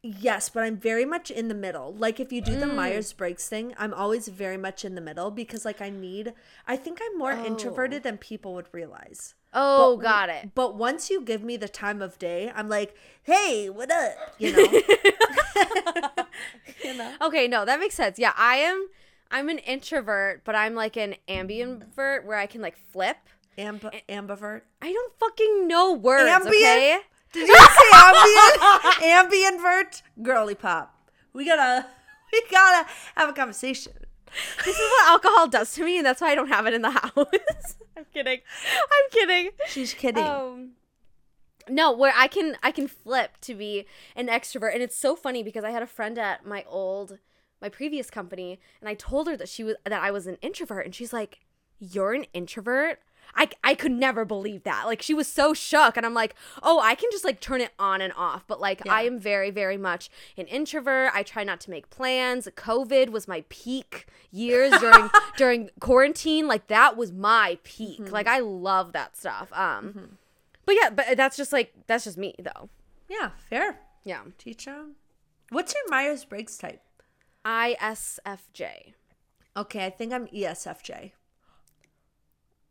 Yes, but I'm very much in the middle. Like if you do Mm. the Myers Briggs thing, I'm always very much in the middle because like I need I think I'm more Oh. introverted than people would realize. Oh, But- got it. But once you give me the time of day, I'm like, "Hey, what up?" you know. you know. Okay, no, that makes sense. Yeah, I am. I'm an introvert, but I'm like an ambivert where I can like flip. Amb- ambivert. I don't fucking know words. Ambient? Okay. Did you say ambient? Ambientvert? Girly pop. We gotta we gotta have a conversation. This is what alcohol does to me, and that's why I don't have it in the house. I'm kidding. I'm kidding. She's kidding. Um, no, where I can I can flip to be an extrovert, and it's so funny because I had a friend at my old my previous company, and I told her that she was that I was an introvert, and she's like, "You're an introvert." I, I could never believe that. Like she was so shook and I'm like, "Oh, I can just like turn it on and off." But like I am very very much an introvert. I try not to make plans. COVID was my peak years during during quarantine. Like that was my peak. Like I love that stuff. Um But yeah, but that's just like that's just me though. yeah, fair. Yeah. Teacher. What's your Myers Briggs type? ISFJ. Okay, I think I'm ESFJ.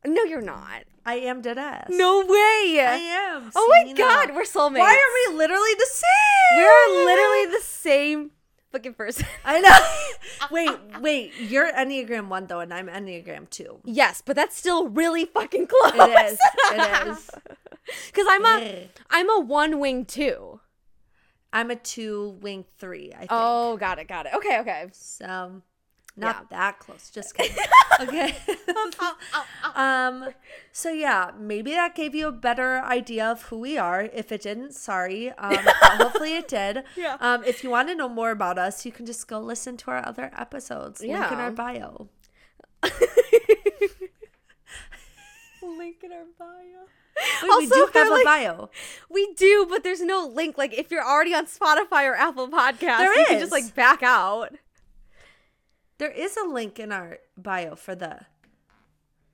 No, you're not. I am dead ass. No way. I am. oh my Selena. god, we're soulmates. Why are we literally the same? We're literally the same fucking person. I know. wait, wait. You're Enneagram one though, and I'm Enneagram two. yes, but that's still really fucking close. It is. It is. Because I'm a. I'm a one wing two. I'm a two wing three. I think. Oh, got it, got it. Okay, okay. So not Yeah. that close. Just kidding. okay. um. So yeah, maybe that gave you a better idea of who we are. If it didn't, sorry. Um. hopefully it did. Yeah. Um. If you want to know more about us, you can just go listen to our other episodes. Yeah. Link in our bio. Link in our bio. Wait, we do have a like- bio. We do, but there's no link. Like if you're already on Spotify or Apple Podcasts, There you can just like back out. There is a link in our bio for the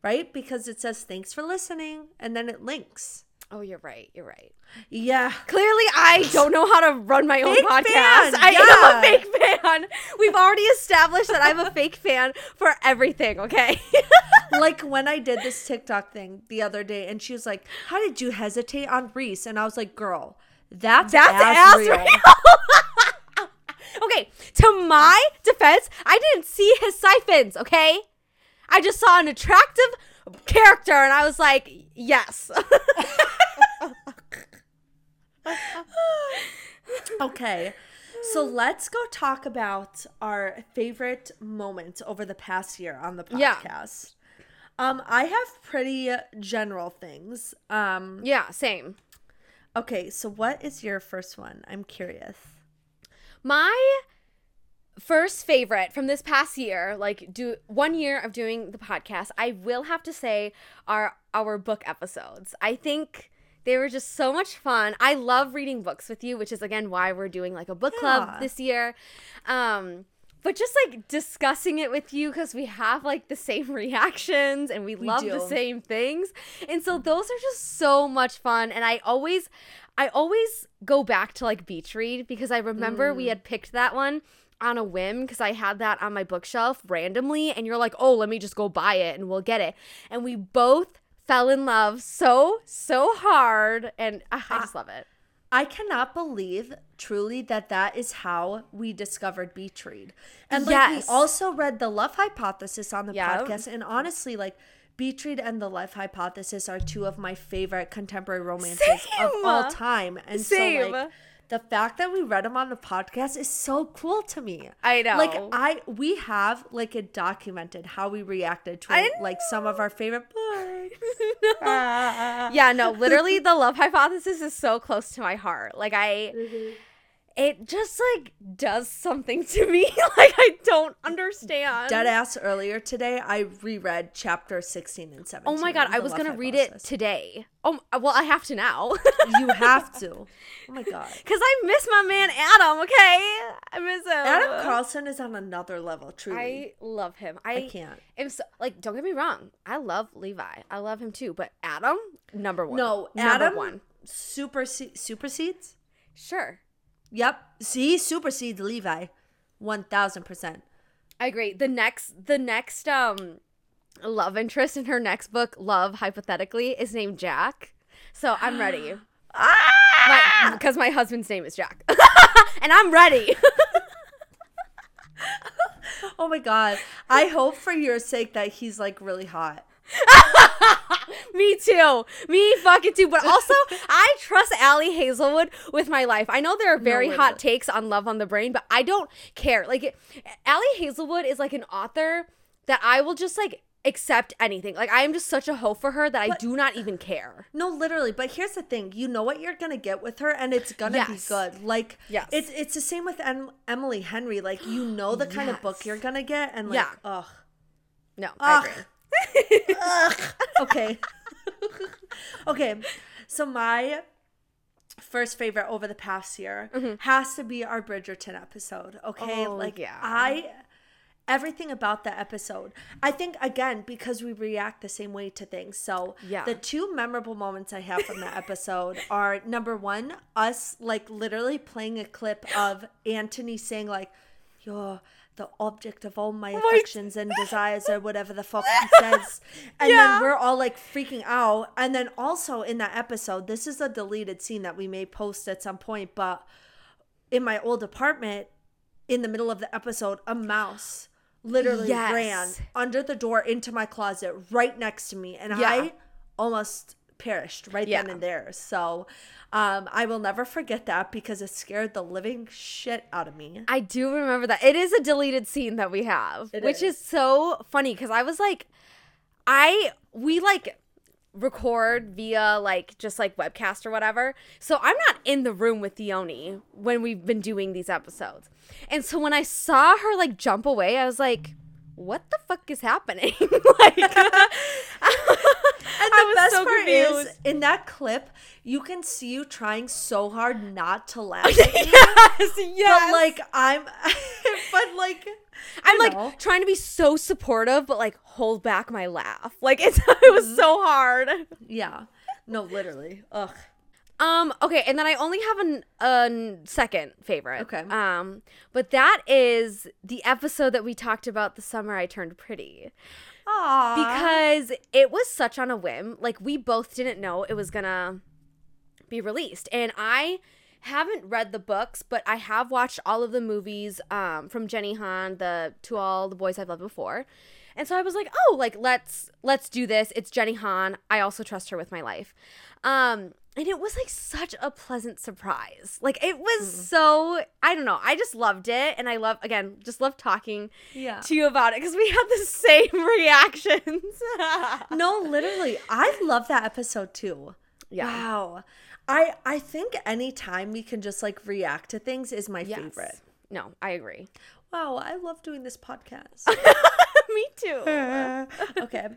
right because it says thanks for listening and then it links. Oh, you're right. You're right. Yeah. Clearly, I don't know how to run my own Fake podcast. fan, I yeah. am a fake fan. We've already established that I'm a fake fan for everything, okay? like when I did this TikTok thing the other day and she was like, How did you hesitate on Rhys? And I was like, Girl, that's, That's as ass real. real. okay, to my defense, I didn't see his siphons, okay? I just saw an attractive character and I was like, yes. Okay. So let's go talk about our favorite moment over the past year on the podcast. Yeah. Um, I have pretty general things. Um, yeah, same. okay, so what is your first one? I'm curious. My first favorite from this past year, like do one year of doing the podcast, I will have to say are our book episodes. I think they were just so much fun. I love reading books with you, which is again why we're doing like a book club Yeah. this year. Um but just like discussing it with you because we have like the same reactions and we, love the same things. And so those are just so much fun. And I always, I always go back to like Beach Read because I remember Mm. we had picked that one on a whim because I had that on my bookshelf randomly. And you're like, oh, let me just go buy it and we'll get it. And we both fell in love so, so hard. And ah, I just love it. I cannot believe truly that that is how we discovered Beach Read. And like Yes. we also read the Love Hypothesis on the Yep. podcast. And honestly, like Read and the Love Hypothesis are two of my favorite contemporary romances of all time. And so like the fact that we read them on the podcast is so cool to me. I know. Like I we have like it documented how we reacted to I like some of our favorite books. Ah. yeah, no, literally the love hypothesis is so close to my heart. Like I it just like does something to me like I don't understand. Dead ass earlier today, I reread chapter 16 and 17. Oh my god, I was going to read it today. Oh, well, I have to now. you have to. Oh my god. Cuz I miss my man Adam, okay? I miss him. Adam Carlsen is on another level, truly. I love him. I, I can't. am so like don't get me wrong. I love Levi. I love him too, but Adam number 1. No, number Adam 1. superse- supersedes? Sure. Yep. See, supersedes Levi. 1000%. I agree. The next the next um love interest in her next book, Love Hypothetically, is named Jack. So I'm ready. Ah! Because my, husband's name is Jack. and I'm ready. Oh my god. I hope for your sake that he's like really hot. Me too. Me fucking too. But also, I trust Ali Hazelwood with my life. I know there are very way hot that- takes on Love on the Brain, but I don't care. Like, Ali Hazelwood is like an author that I will just like accept anything. Like, I am just such a hoe for her that I do not even care. No, literally. But here's the thing: you know what you're gonna get with her, and it's gonna Yes. be good. Like, Yes. it's it's the same with em- Emily Henry. Like, you know the kind of book you're gonna get, and like, Yeah. ugh, No, I agree. ugh. Okay, okay. So my first favorite over the past year has to be our Bridgerton episode. Okay, Mm-hmm. Oh, like yeah. I. Everything about the episode. I think again because we react the same way to things. So Yeah. the two memorable moments I have from that episode are number one, us like literally playing a clip of Anthony saying like, "You're the object of all my affections and desires," or whatever the fuck he says, and Yeah. then we're all like freaking out. And then also in that episode, this is a deleted scene that we may post at some point, but in my old apartment, in the middle of the episode, a mouse literally Yes. ran under the door into my closet right next to me and Yeah. i almost perished right then and there so um i will never forget that because it scared the living shit out of me I do remember that. It is a deleted scene that we have, It which is. is so funny because I was like, I, we like record via like just like webcast or whatever. So I'm not in the room with Theoni when we've been doing these episodes. And so when I saw her like jump away, I was like, what the fuck is happening? like, and I the was best so part is in that clip you can see you trying so hard not to laugh yes, yes. but like i'm but like I'm like know. trying to be so supportive, but like hold back my laugh. Like it's it was so hard. yeah. No, literally. Ugh. Um. Okay, and then I only have an a second favorite. Okay. Um. But that is the episode that we talked about the summer I turned pretty Aww. because it was such on a whim. Like we both didn't know it was gonna be released, and I haven't read the books, but I have watched all of the movies um, from Jenny Han, the To All the Boys I've Loved Before. And so I was like, "Oh, like let's let's do this. It's Jenny Han. I also trust her with my life." Um, and it was like such a pleasant surprise. Like it was mm-hmm. so I don't know. I just loved it and I love again, just love talking Yeah. to you about it cuz we had the same reactions. No, literally. I love that episode too. Yeah. Wow. I I think anytime we can just like react to things is my Yes. favorite. No, I agree. Wow, I love doing this podcast. Me too. okay.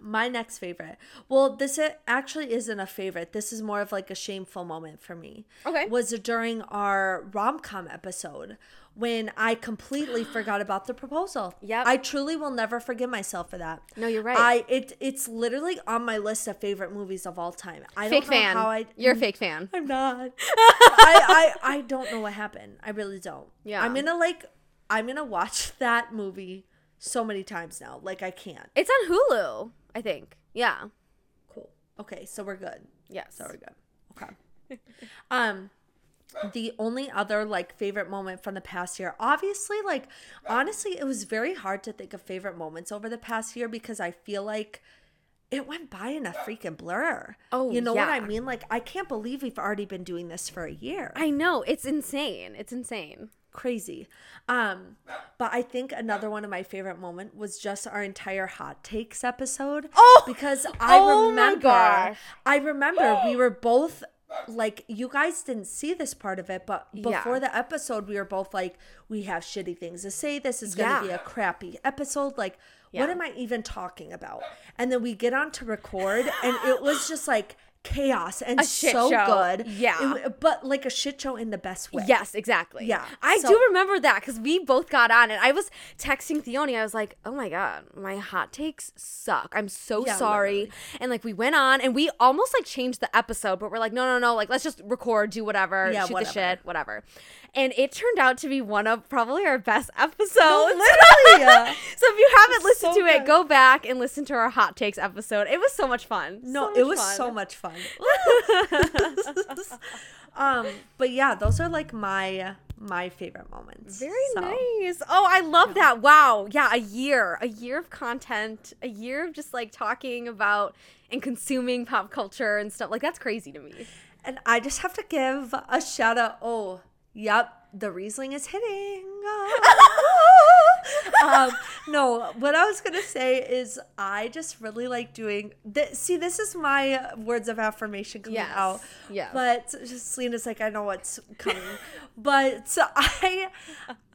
My next favorite. Well, this actually isn't a favorite. This is more of like a shameful moment for me. Okay. Was during our rom com episode when I completely forgot about the proposal. Yeah. I truly will never forgive myself for that. No, you're right. I it it's literally on my list of favorite movies of all time. I fake don't know fan. how I You're a fake fan. I'm not. I, I I don't know what happened. I really don't. Yeah. I'm gonna like I'm gonna watch that movie so many times now. Like I can't. It's on Hulu, I think. Yeah. Cool. Okay, so we're good. Yeah. So we're good. Okay. um the only other like favorite moment from the past year obviously like honestly it was very hard to think of favorite moments over the past year because i feel like it went by in a freaking blur Oh, you know what i mean like i can't believe we've already been doing this for a year I know. It's insane. It's insane. Crazy. Um, but I think another one of my favorite moment was just our entire hot takes episode. Oh! because I Oh remember. I remember we were both like you guys didn't see this part of it, but Yeah. before the episode, we were both like, we have shitty things to say. This is gonna be a crappy episode. Like, Yeah. what am I even talking about? And then we get on to record, and it was just like chaos and shit so show. good. Yeah. It but like a shit show in the best way. Yes, exactly. Yeah, I so- do remember that because we both got on and I was texting Theoni. I was like, oh my God, my hot takes suck. I'm so Yeah, sorry. literally. And like we went on and we almost like changed the episode, but we're like, no, no, no, like let's just record, do whatever, Yeah, shoot whatever. the shit, whatever. And it turned out to be one of probably our best episodes. literally. so if you haven't listened so to it, go back and listen to our hot takes episode. It was so much fun. No, So it was fun. so much fun. um, but yeah, those are like my my favorite moments. Very So, nice. Oh, I love that. Wow. Yeah, a year. A year of content. A year of just like talking about and consuming pop culture and stuff. Like that's crazy to me. And I just have to give a shout out. Oh, yep, the Riesling is hitting. um, no, what I was gonna say is I just really like doing. Th- see, this is my words of affirmation coming Yes, out. yes. But Selena's like, I know what's coming. but I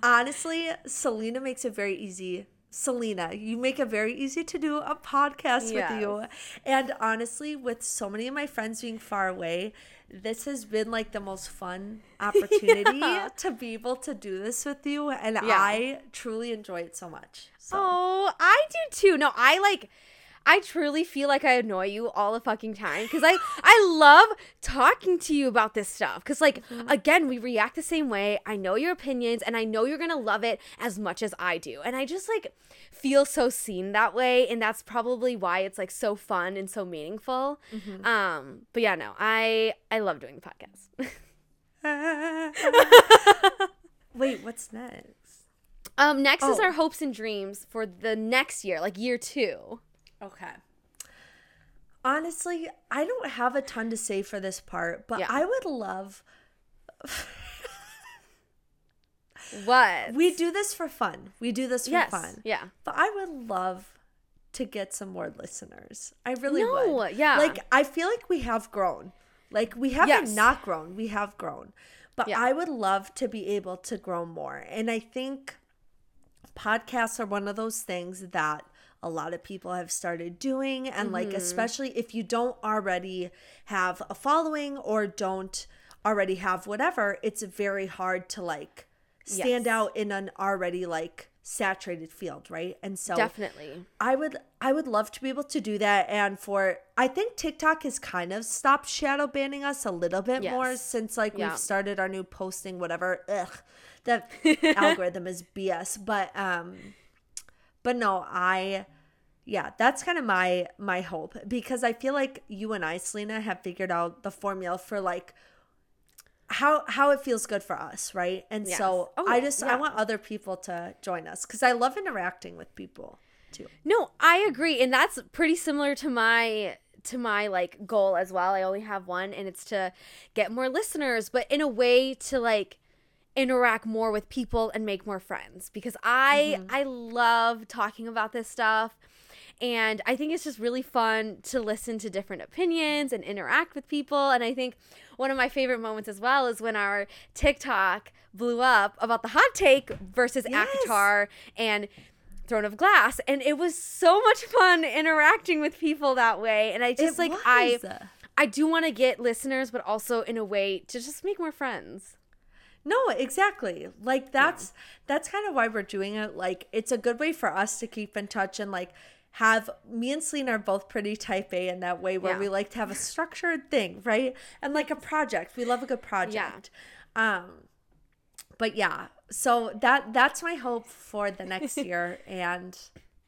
honestly, Selena makes it very easy. Selena, you make it very easy to do a podcast with you. And honestly, with so many of my friends being far away, this has been like the most fun opportunity Yeah. to be able to do this with you. And Yeah. I truly enjoy it so much. So Oh, I do too. No, I like I truly feel like I annoy you all the fucking time because I I love talking to you about this stuff because like again we react the same way. I know your opinions and I know you're gonna love it as much as I do, and I just like feel so seen that way, and that's probably why it's like so fun and so meaningful. Um, but yeah, no, I I love doing the podcast. wait, what's next? um, next is Oh. our hopes and dreams for the next year, like year two. Okay. Honestly, I don't have a ton to say for this part, but Yeah. I would love What? we do this for fun. We do this for yes. fun. Yeah. But I would love to get some more listeners. I really No, would. yeah. Like I feel like we have grown. Like we haven't Yes. not grown. We have grown. But Yeah. I would love to be able to grow more. And I think podcasts are one of those things that a lot of people have started doing and like Mm-hmm. especially if you don't already have a following or don't already have whatever, it's very hard to like stand Yes. out in an already like saturated field, right? And so Definitely. I would I would love to be able to do that and for I think TikTok has kind of stopped shadow banning us a little bit more since like Yeah. we've started our new posting whatever. Ugh. That algorithm is BS. But um but no, I yeah, that's kind of my my hope because I feel like you and I Selena have figured out the formula for like how how it feels good for us, right? And so Oh, I just I want other people to join us cuz I love interacting with people too. No, I agree, and that's pretty similar to my to my like goal as well. I only have one, and it's to get more listeners, but in a way to like interact more with people and make more friends because I mm-hmm. I love talking about this stuff. And I think it's just really fun to listen to different opinions and interact with people. And I think one of my favorite moments as well is when our TikTok blew up about the hot take versus Yes. ACOTAR and Throne of Glass. And it was so much fun interacting with people that way. And I just It like I was. I do want to get listeners, but also in a way to just make more friends. No, exactly. Like that's that's kind of why we're doing it. Like it's a good way for us to keep in touch and like have me and Selena are both pretty type A in that way where Yeah. we like to have a structured thing, right? And like a project. We love a good project. Um but yeah. So that that's my hope for the next year and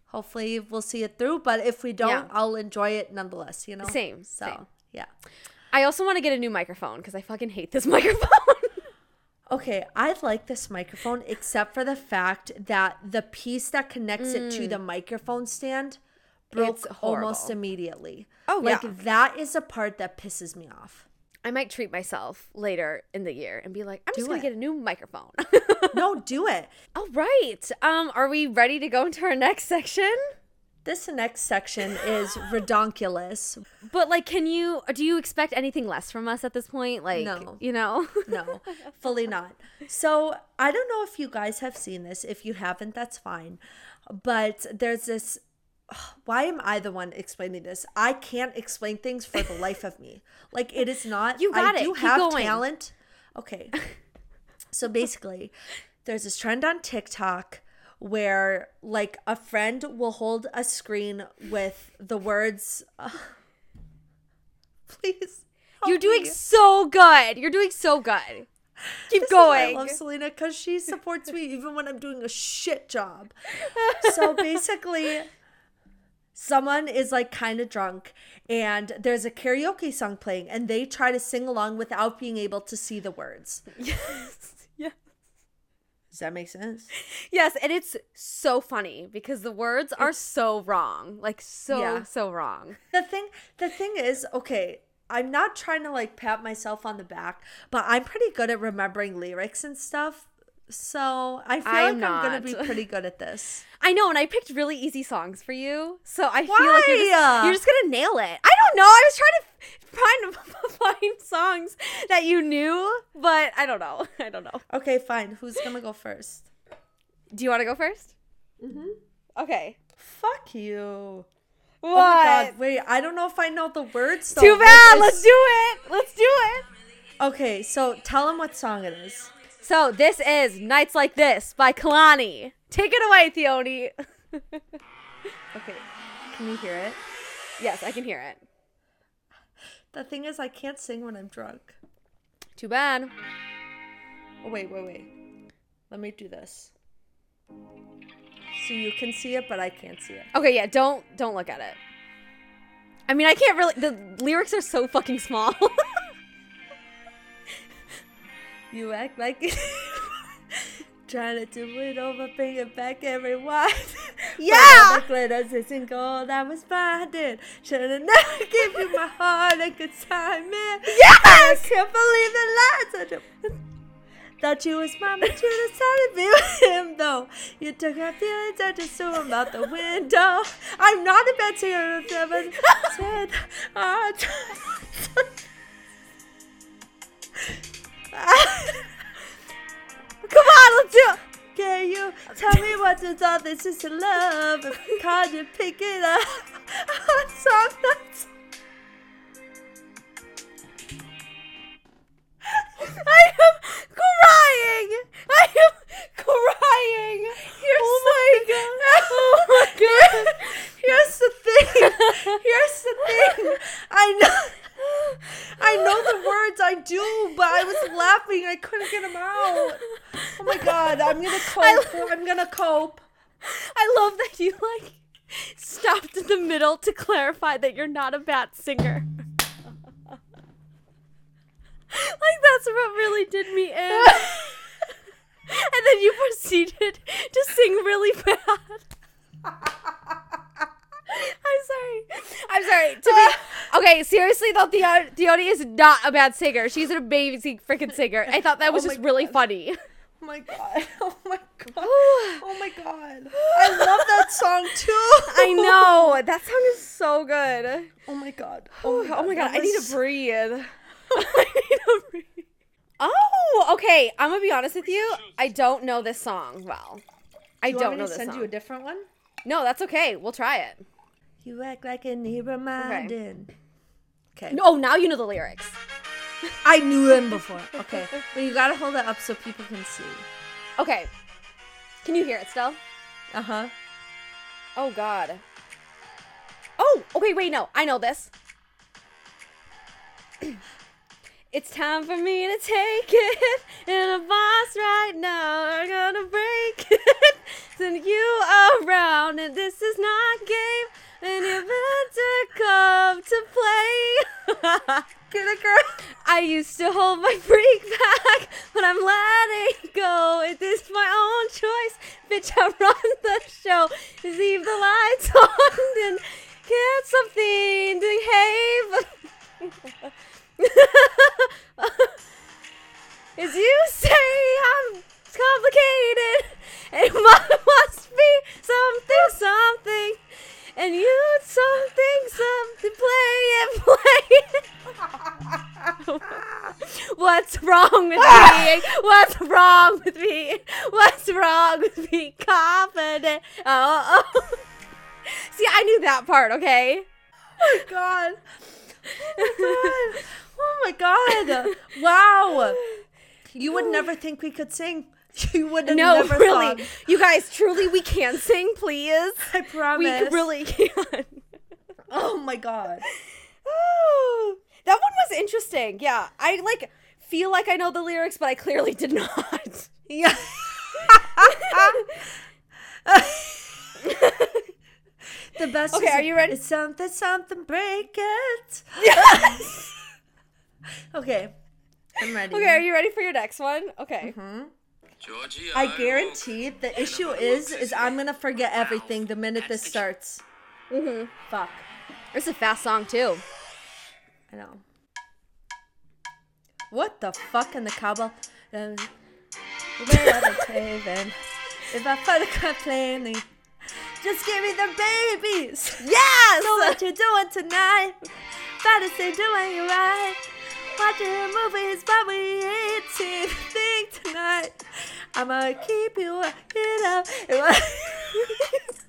hopefully we'll see it through. But if we don't, Yeah. I'll enjoy it nonetheless, you know? Same, So same. yeah. I also want to get a new microphone because I fucking hate this microphone. Okay, I like this microphone except for the fact that the piece that connects it to the microphone stand broke Mm. Almost immediately. Oh, like yeah. that is a part that pisses me off. I might treat myself later in the year and be like, I'm just gonna it. get a new microphone. No, do it. All right. Um, are we ready to go into our next section? This next section is redonkulous. But like, can you? Do you expect anything less from us at this point? Like, No. you know. No, fully not. So I don't know if you guys have seen this. If you haven't, that's fine. But there's this. Why am I the one explaining this? I can't explain things for the life of me. Like it is not. You got I it. do Keep have going. talent. Okay. So basically, there's this trend on TikTok where like a friend will hold a screen with the words. please. help You're doing me. so good. You're doing so good. Keep This going. I love Selena because she supports me even when I'm doing a shit job. So basically, someone is like kind of drunk and there's a karaoke song playing and they try to sing along without being able to see the words. yes. Does that make sense? Yes, and it's so funny because the words are so wrong. Like so Yeah. so wrong. The thing the thing is, okay, I'm not trying to like pat myself on the back, but I'm pretty good at remembering lyrics and stuff. So I feel I'm like I'm gonna be pretty good at this. I know, and I picked really easy songs for you, so I feel like you're just, you're just gonna nail it. I don't know. I was trying to find find songs that you knew, but I don't know. I don't know. Okay, fine. Who's gonna go first? Do you want to go 1st Mm-hmm. Okay. Fuck you. What? Oh my god, wait, I don't know if I know the words. though. Too bad. I Let's do it. Let's do it. Okay, so tell him what song it is. So this is "Nights Like This" by Kehlani. Take it away, Theoni. Okay, can you hear it? yes, I can hear it. The thing is, I can't sing when I'm drunk. Too bad. Oh, wait, wait, wait. Let me do this. So you can see it, but I can't see it. Okay, yeah. Don't don't look at it. I mean, I can't really. The lyrics are so fucking small. You act like it. trying to do it over, bring it back every while. Yeah! the glitters isn't gold. I was blinded. Should have never given you my heart a good time, man. Yes! I can't believe the lies. I just- Thought you was mine, but you decided to be with him, though. You took my feelings and just threw them out the window. I'm not a bad singer, I've never said. Come on, let's do it. Can you tell me what you thought this is love? Can you pick it up? Stop that. I am crying. I am crying. Here's oh my the, god. Oh my god. Here's the thing. Here's the thing. I know am do, but I was laughing. I couldn't get them out. Oh my god, I'm gonna cope. I'm gonna cope. I love that you like stopped in the middle to clarify that you're not a bad singer. like that's what really did me in. and then you proceeded to sing really bad. I'm sorry. I'm sorry. To be okay, seriously though, Theo- is not a bad singer. She's an amazing freaking singer. I thought that oh was Oh my just really God. funny. Oh my god. Oh my god. Oh my god. I love that song too. I know. That song is so good. Oh my god. Oh, oh my god, that I need to breathe. I need to breathe. Oh, okay. I'm gonna be honest with you. I don't know this song well. I Do you don't know to this send song. you a different one? no, that's okay. We'll try it. You act like a an reminding. Okay. No, now you know the lyrics. I knew them before. Okay. But you gotta hold it up so people can see. Okay. Can you hear it still? Uh huh. Oh God. Oh, okay. Wait, no, I know this. it's time for me to take it in a boss right now. I'm gonna break it. Send you around, and this is not game. And you better come to play. Get it, girl. I used to hold my freak back, but I'm letting go. It is my own choice. Bitch, I run the show. Just leave the lights on and get something to behave. As you say, I'm complicated. It mu- with me? What's wrong with me? What's wrong with me? Confident. Oh, oh. See, I knew that part, okay? Oh my god. Oh my god. Oh my god. Wow. You would never think we could sing. You would have No, never really. You guys, truly, we can sing, please. I promise. We really can. Oh my god. Oh, that one was interesting. Yeah, I like feel like I know the lyrics, but I clearly did not. Yeah. the best. Okay, are you ready? It's something, something, break it. yes. Okay, I'm ready. Okay, are you ready for your next one? Okay. Georgia. I guarantee the issue is, is I'm gonna forget everything the minute this starts. Mm-hmm. Fuck. It's a fast song too. I know. What the fuck in the cowbell? Um, where are the Taven? If I photograph plainly, just give me the babies. Yes. So what you're doing tonight? Say doing you right. Watching movies, but we ain't thing tonight. I'ma keep you it up.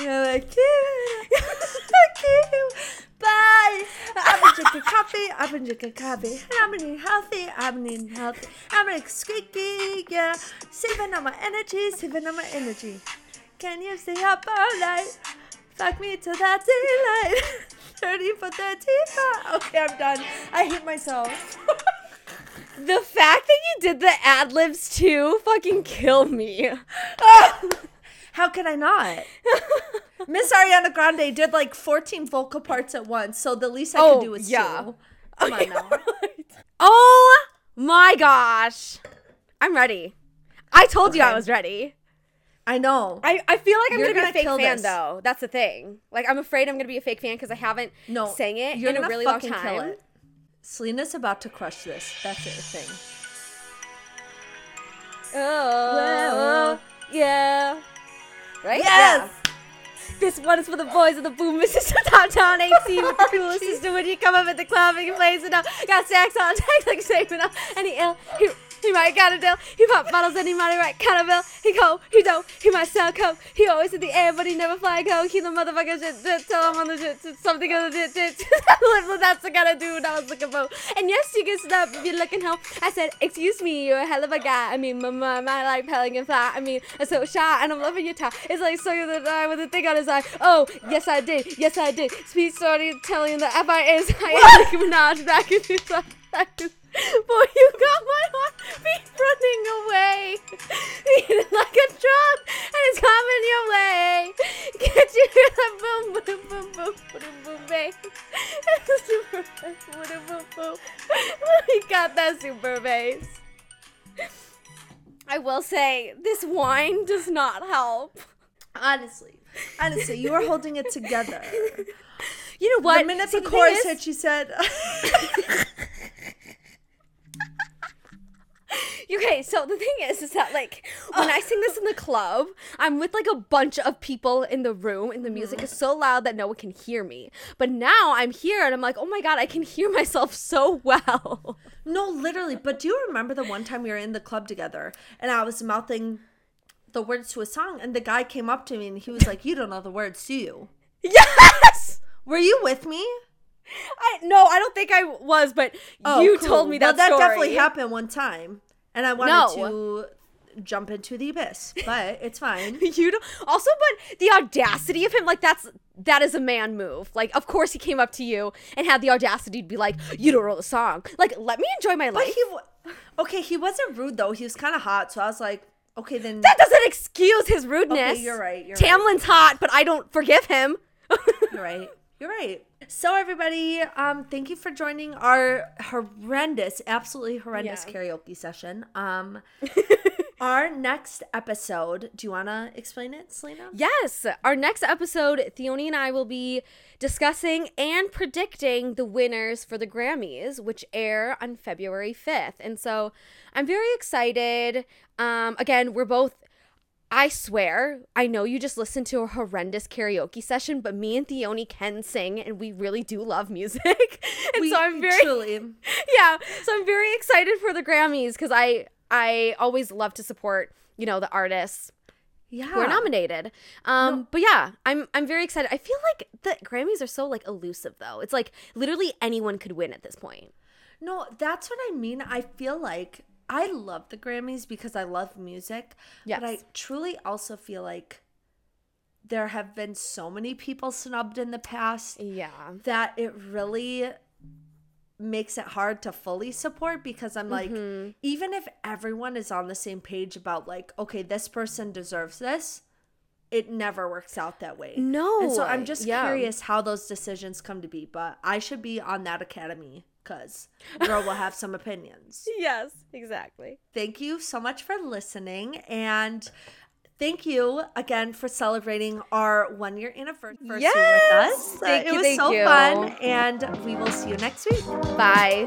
I'ma keep it up. keep you. Bye. I've been drinking coffee. I've been drinking coffee. And I'm eating healthy. I'm eating healthy. I'm eating squeaky. Yeah. Saving on my energy. Saving on my energy. Can you stay up all night? Fuck me to that daylight. 30 for 35. Okay, I'm done. I hate myself. The fact that you did the ad libs too fucking kill me. How could I not? Miss Ariana Grande did like 14 vocal parts at once, so the least I Oh, could do is yeah. two. Come on now. Oh my gosh. I'm ready. I told you I was ready. I know. I, I feel like I'm gonna, gonna be a fake fan this. though. That's the thing. Like I'm afraid I'm gonna be a fake fan because I haven't No, sang it you're in a really long time. kill it. Selena's about to crush this. That's her thing. Oh, yeah. Right? Yes! Yeah. This one is for the boys of the boom, Mrs. Downtown AC with the coolest sister. When you come up at the club and you blaze it up, got stacks on deck like saving up. Any ill, he, he might got a deal. He pop bottles and he might write bill. He cold, he dope, he might sell coke. He always in the air, but he never fly coke. He the motherfucker shit, shit, tell him on the shit, shit, something on the shit, shit. That's the kind of dude I was looking for. And yes, you can stop if you're looking home. I said, excuse me, you're a hell of a guy. I mean, my, my, my like pelican fly. I mean, I'm so shy and I'm loving your tie. It's like sucking the die with a thing on his eye. Oh, yes I did, yes I did. Speed started telling the FI is I am Minaj back in his back Boy, you got my heartbeat running away. Like a drum, and it's coming your way. Get you the boom, boom, boom, boom, boom, boom, bass. Super boom, boom, boom. We got that super bass. I will say, this wine does not help. Honestly, honestly, you are holding it together. You know what? The minute See, the chorus hit, she said, Okay, so the thing is, is that like when I sing this in the club, I'm with like a bunch of people in the room, and the music is so loud that no one can hear me. But now I'm here, and I'm like, oh my god, I can hear myself so well. No, literally. But do you remember the one time we were in the club together and I was mouthing the words to a song and the guy came up to me and he was like, You don't know the words, do you? yes. Were you with me? I no, I don't think I was, but oh, you cool. told me that well, that story. definitely happened one time. And I wanted No. to jump into the abyss, but it's fine. You don't, also, but the audacity of him, like that's that is a man move. Like, of course, he came up to you and had the audacity to be like, "You don't know the song." Like, let me enjoy my But life. he, wa- okay, he wasn't rude though. He was kind of hot, so I was like, okay, then. that doesn't excuse his rudeness. Okay, you're right, you're right. Tamlin's hot, but I don't forgive him. You're right. You're right. So everybody, um, thank you for joining our horrendous, absolutely horrendous Yeah. karaoke session. Um, our next episode. Do you want to explain it, Selena? Yes, our next episode, Theoni and I will be discussing and predicting the winners for the Grammys, which air on February 5th. And so I'm very excited. Um, again, we're both. I swear, I know you just listened to a horrendous karaoke session, but me and Theoni can sing, and we really do love music. and We so I'm very truly. yeah so i'm very excited for the grammys because i i always love to support you know the artists Yeah. who are nominated um but yeah i'm i'm very excited i feel like the grammys are so like elusive though it's like literally anyone could win at this point No, that's what I mean. I feel like I love the Grammys because I love music. But I truly also feel like there have been so many people snubbed in the past yeah that it really makes it hard to fully support because I'm like, Mm-hmm. even if everyone is on the same page about like, okay, this person deserves this, it never works out that way. No, And so I'm just yeah. curious how those decisions come to be, but I should be on that academy because girl will have some opinions. yes exactly Thank you so much for listening and thank you again for celebrating our one year anniversary with us. Thank it you, was so you. fun and we will see you next week. bye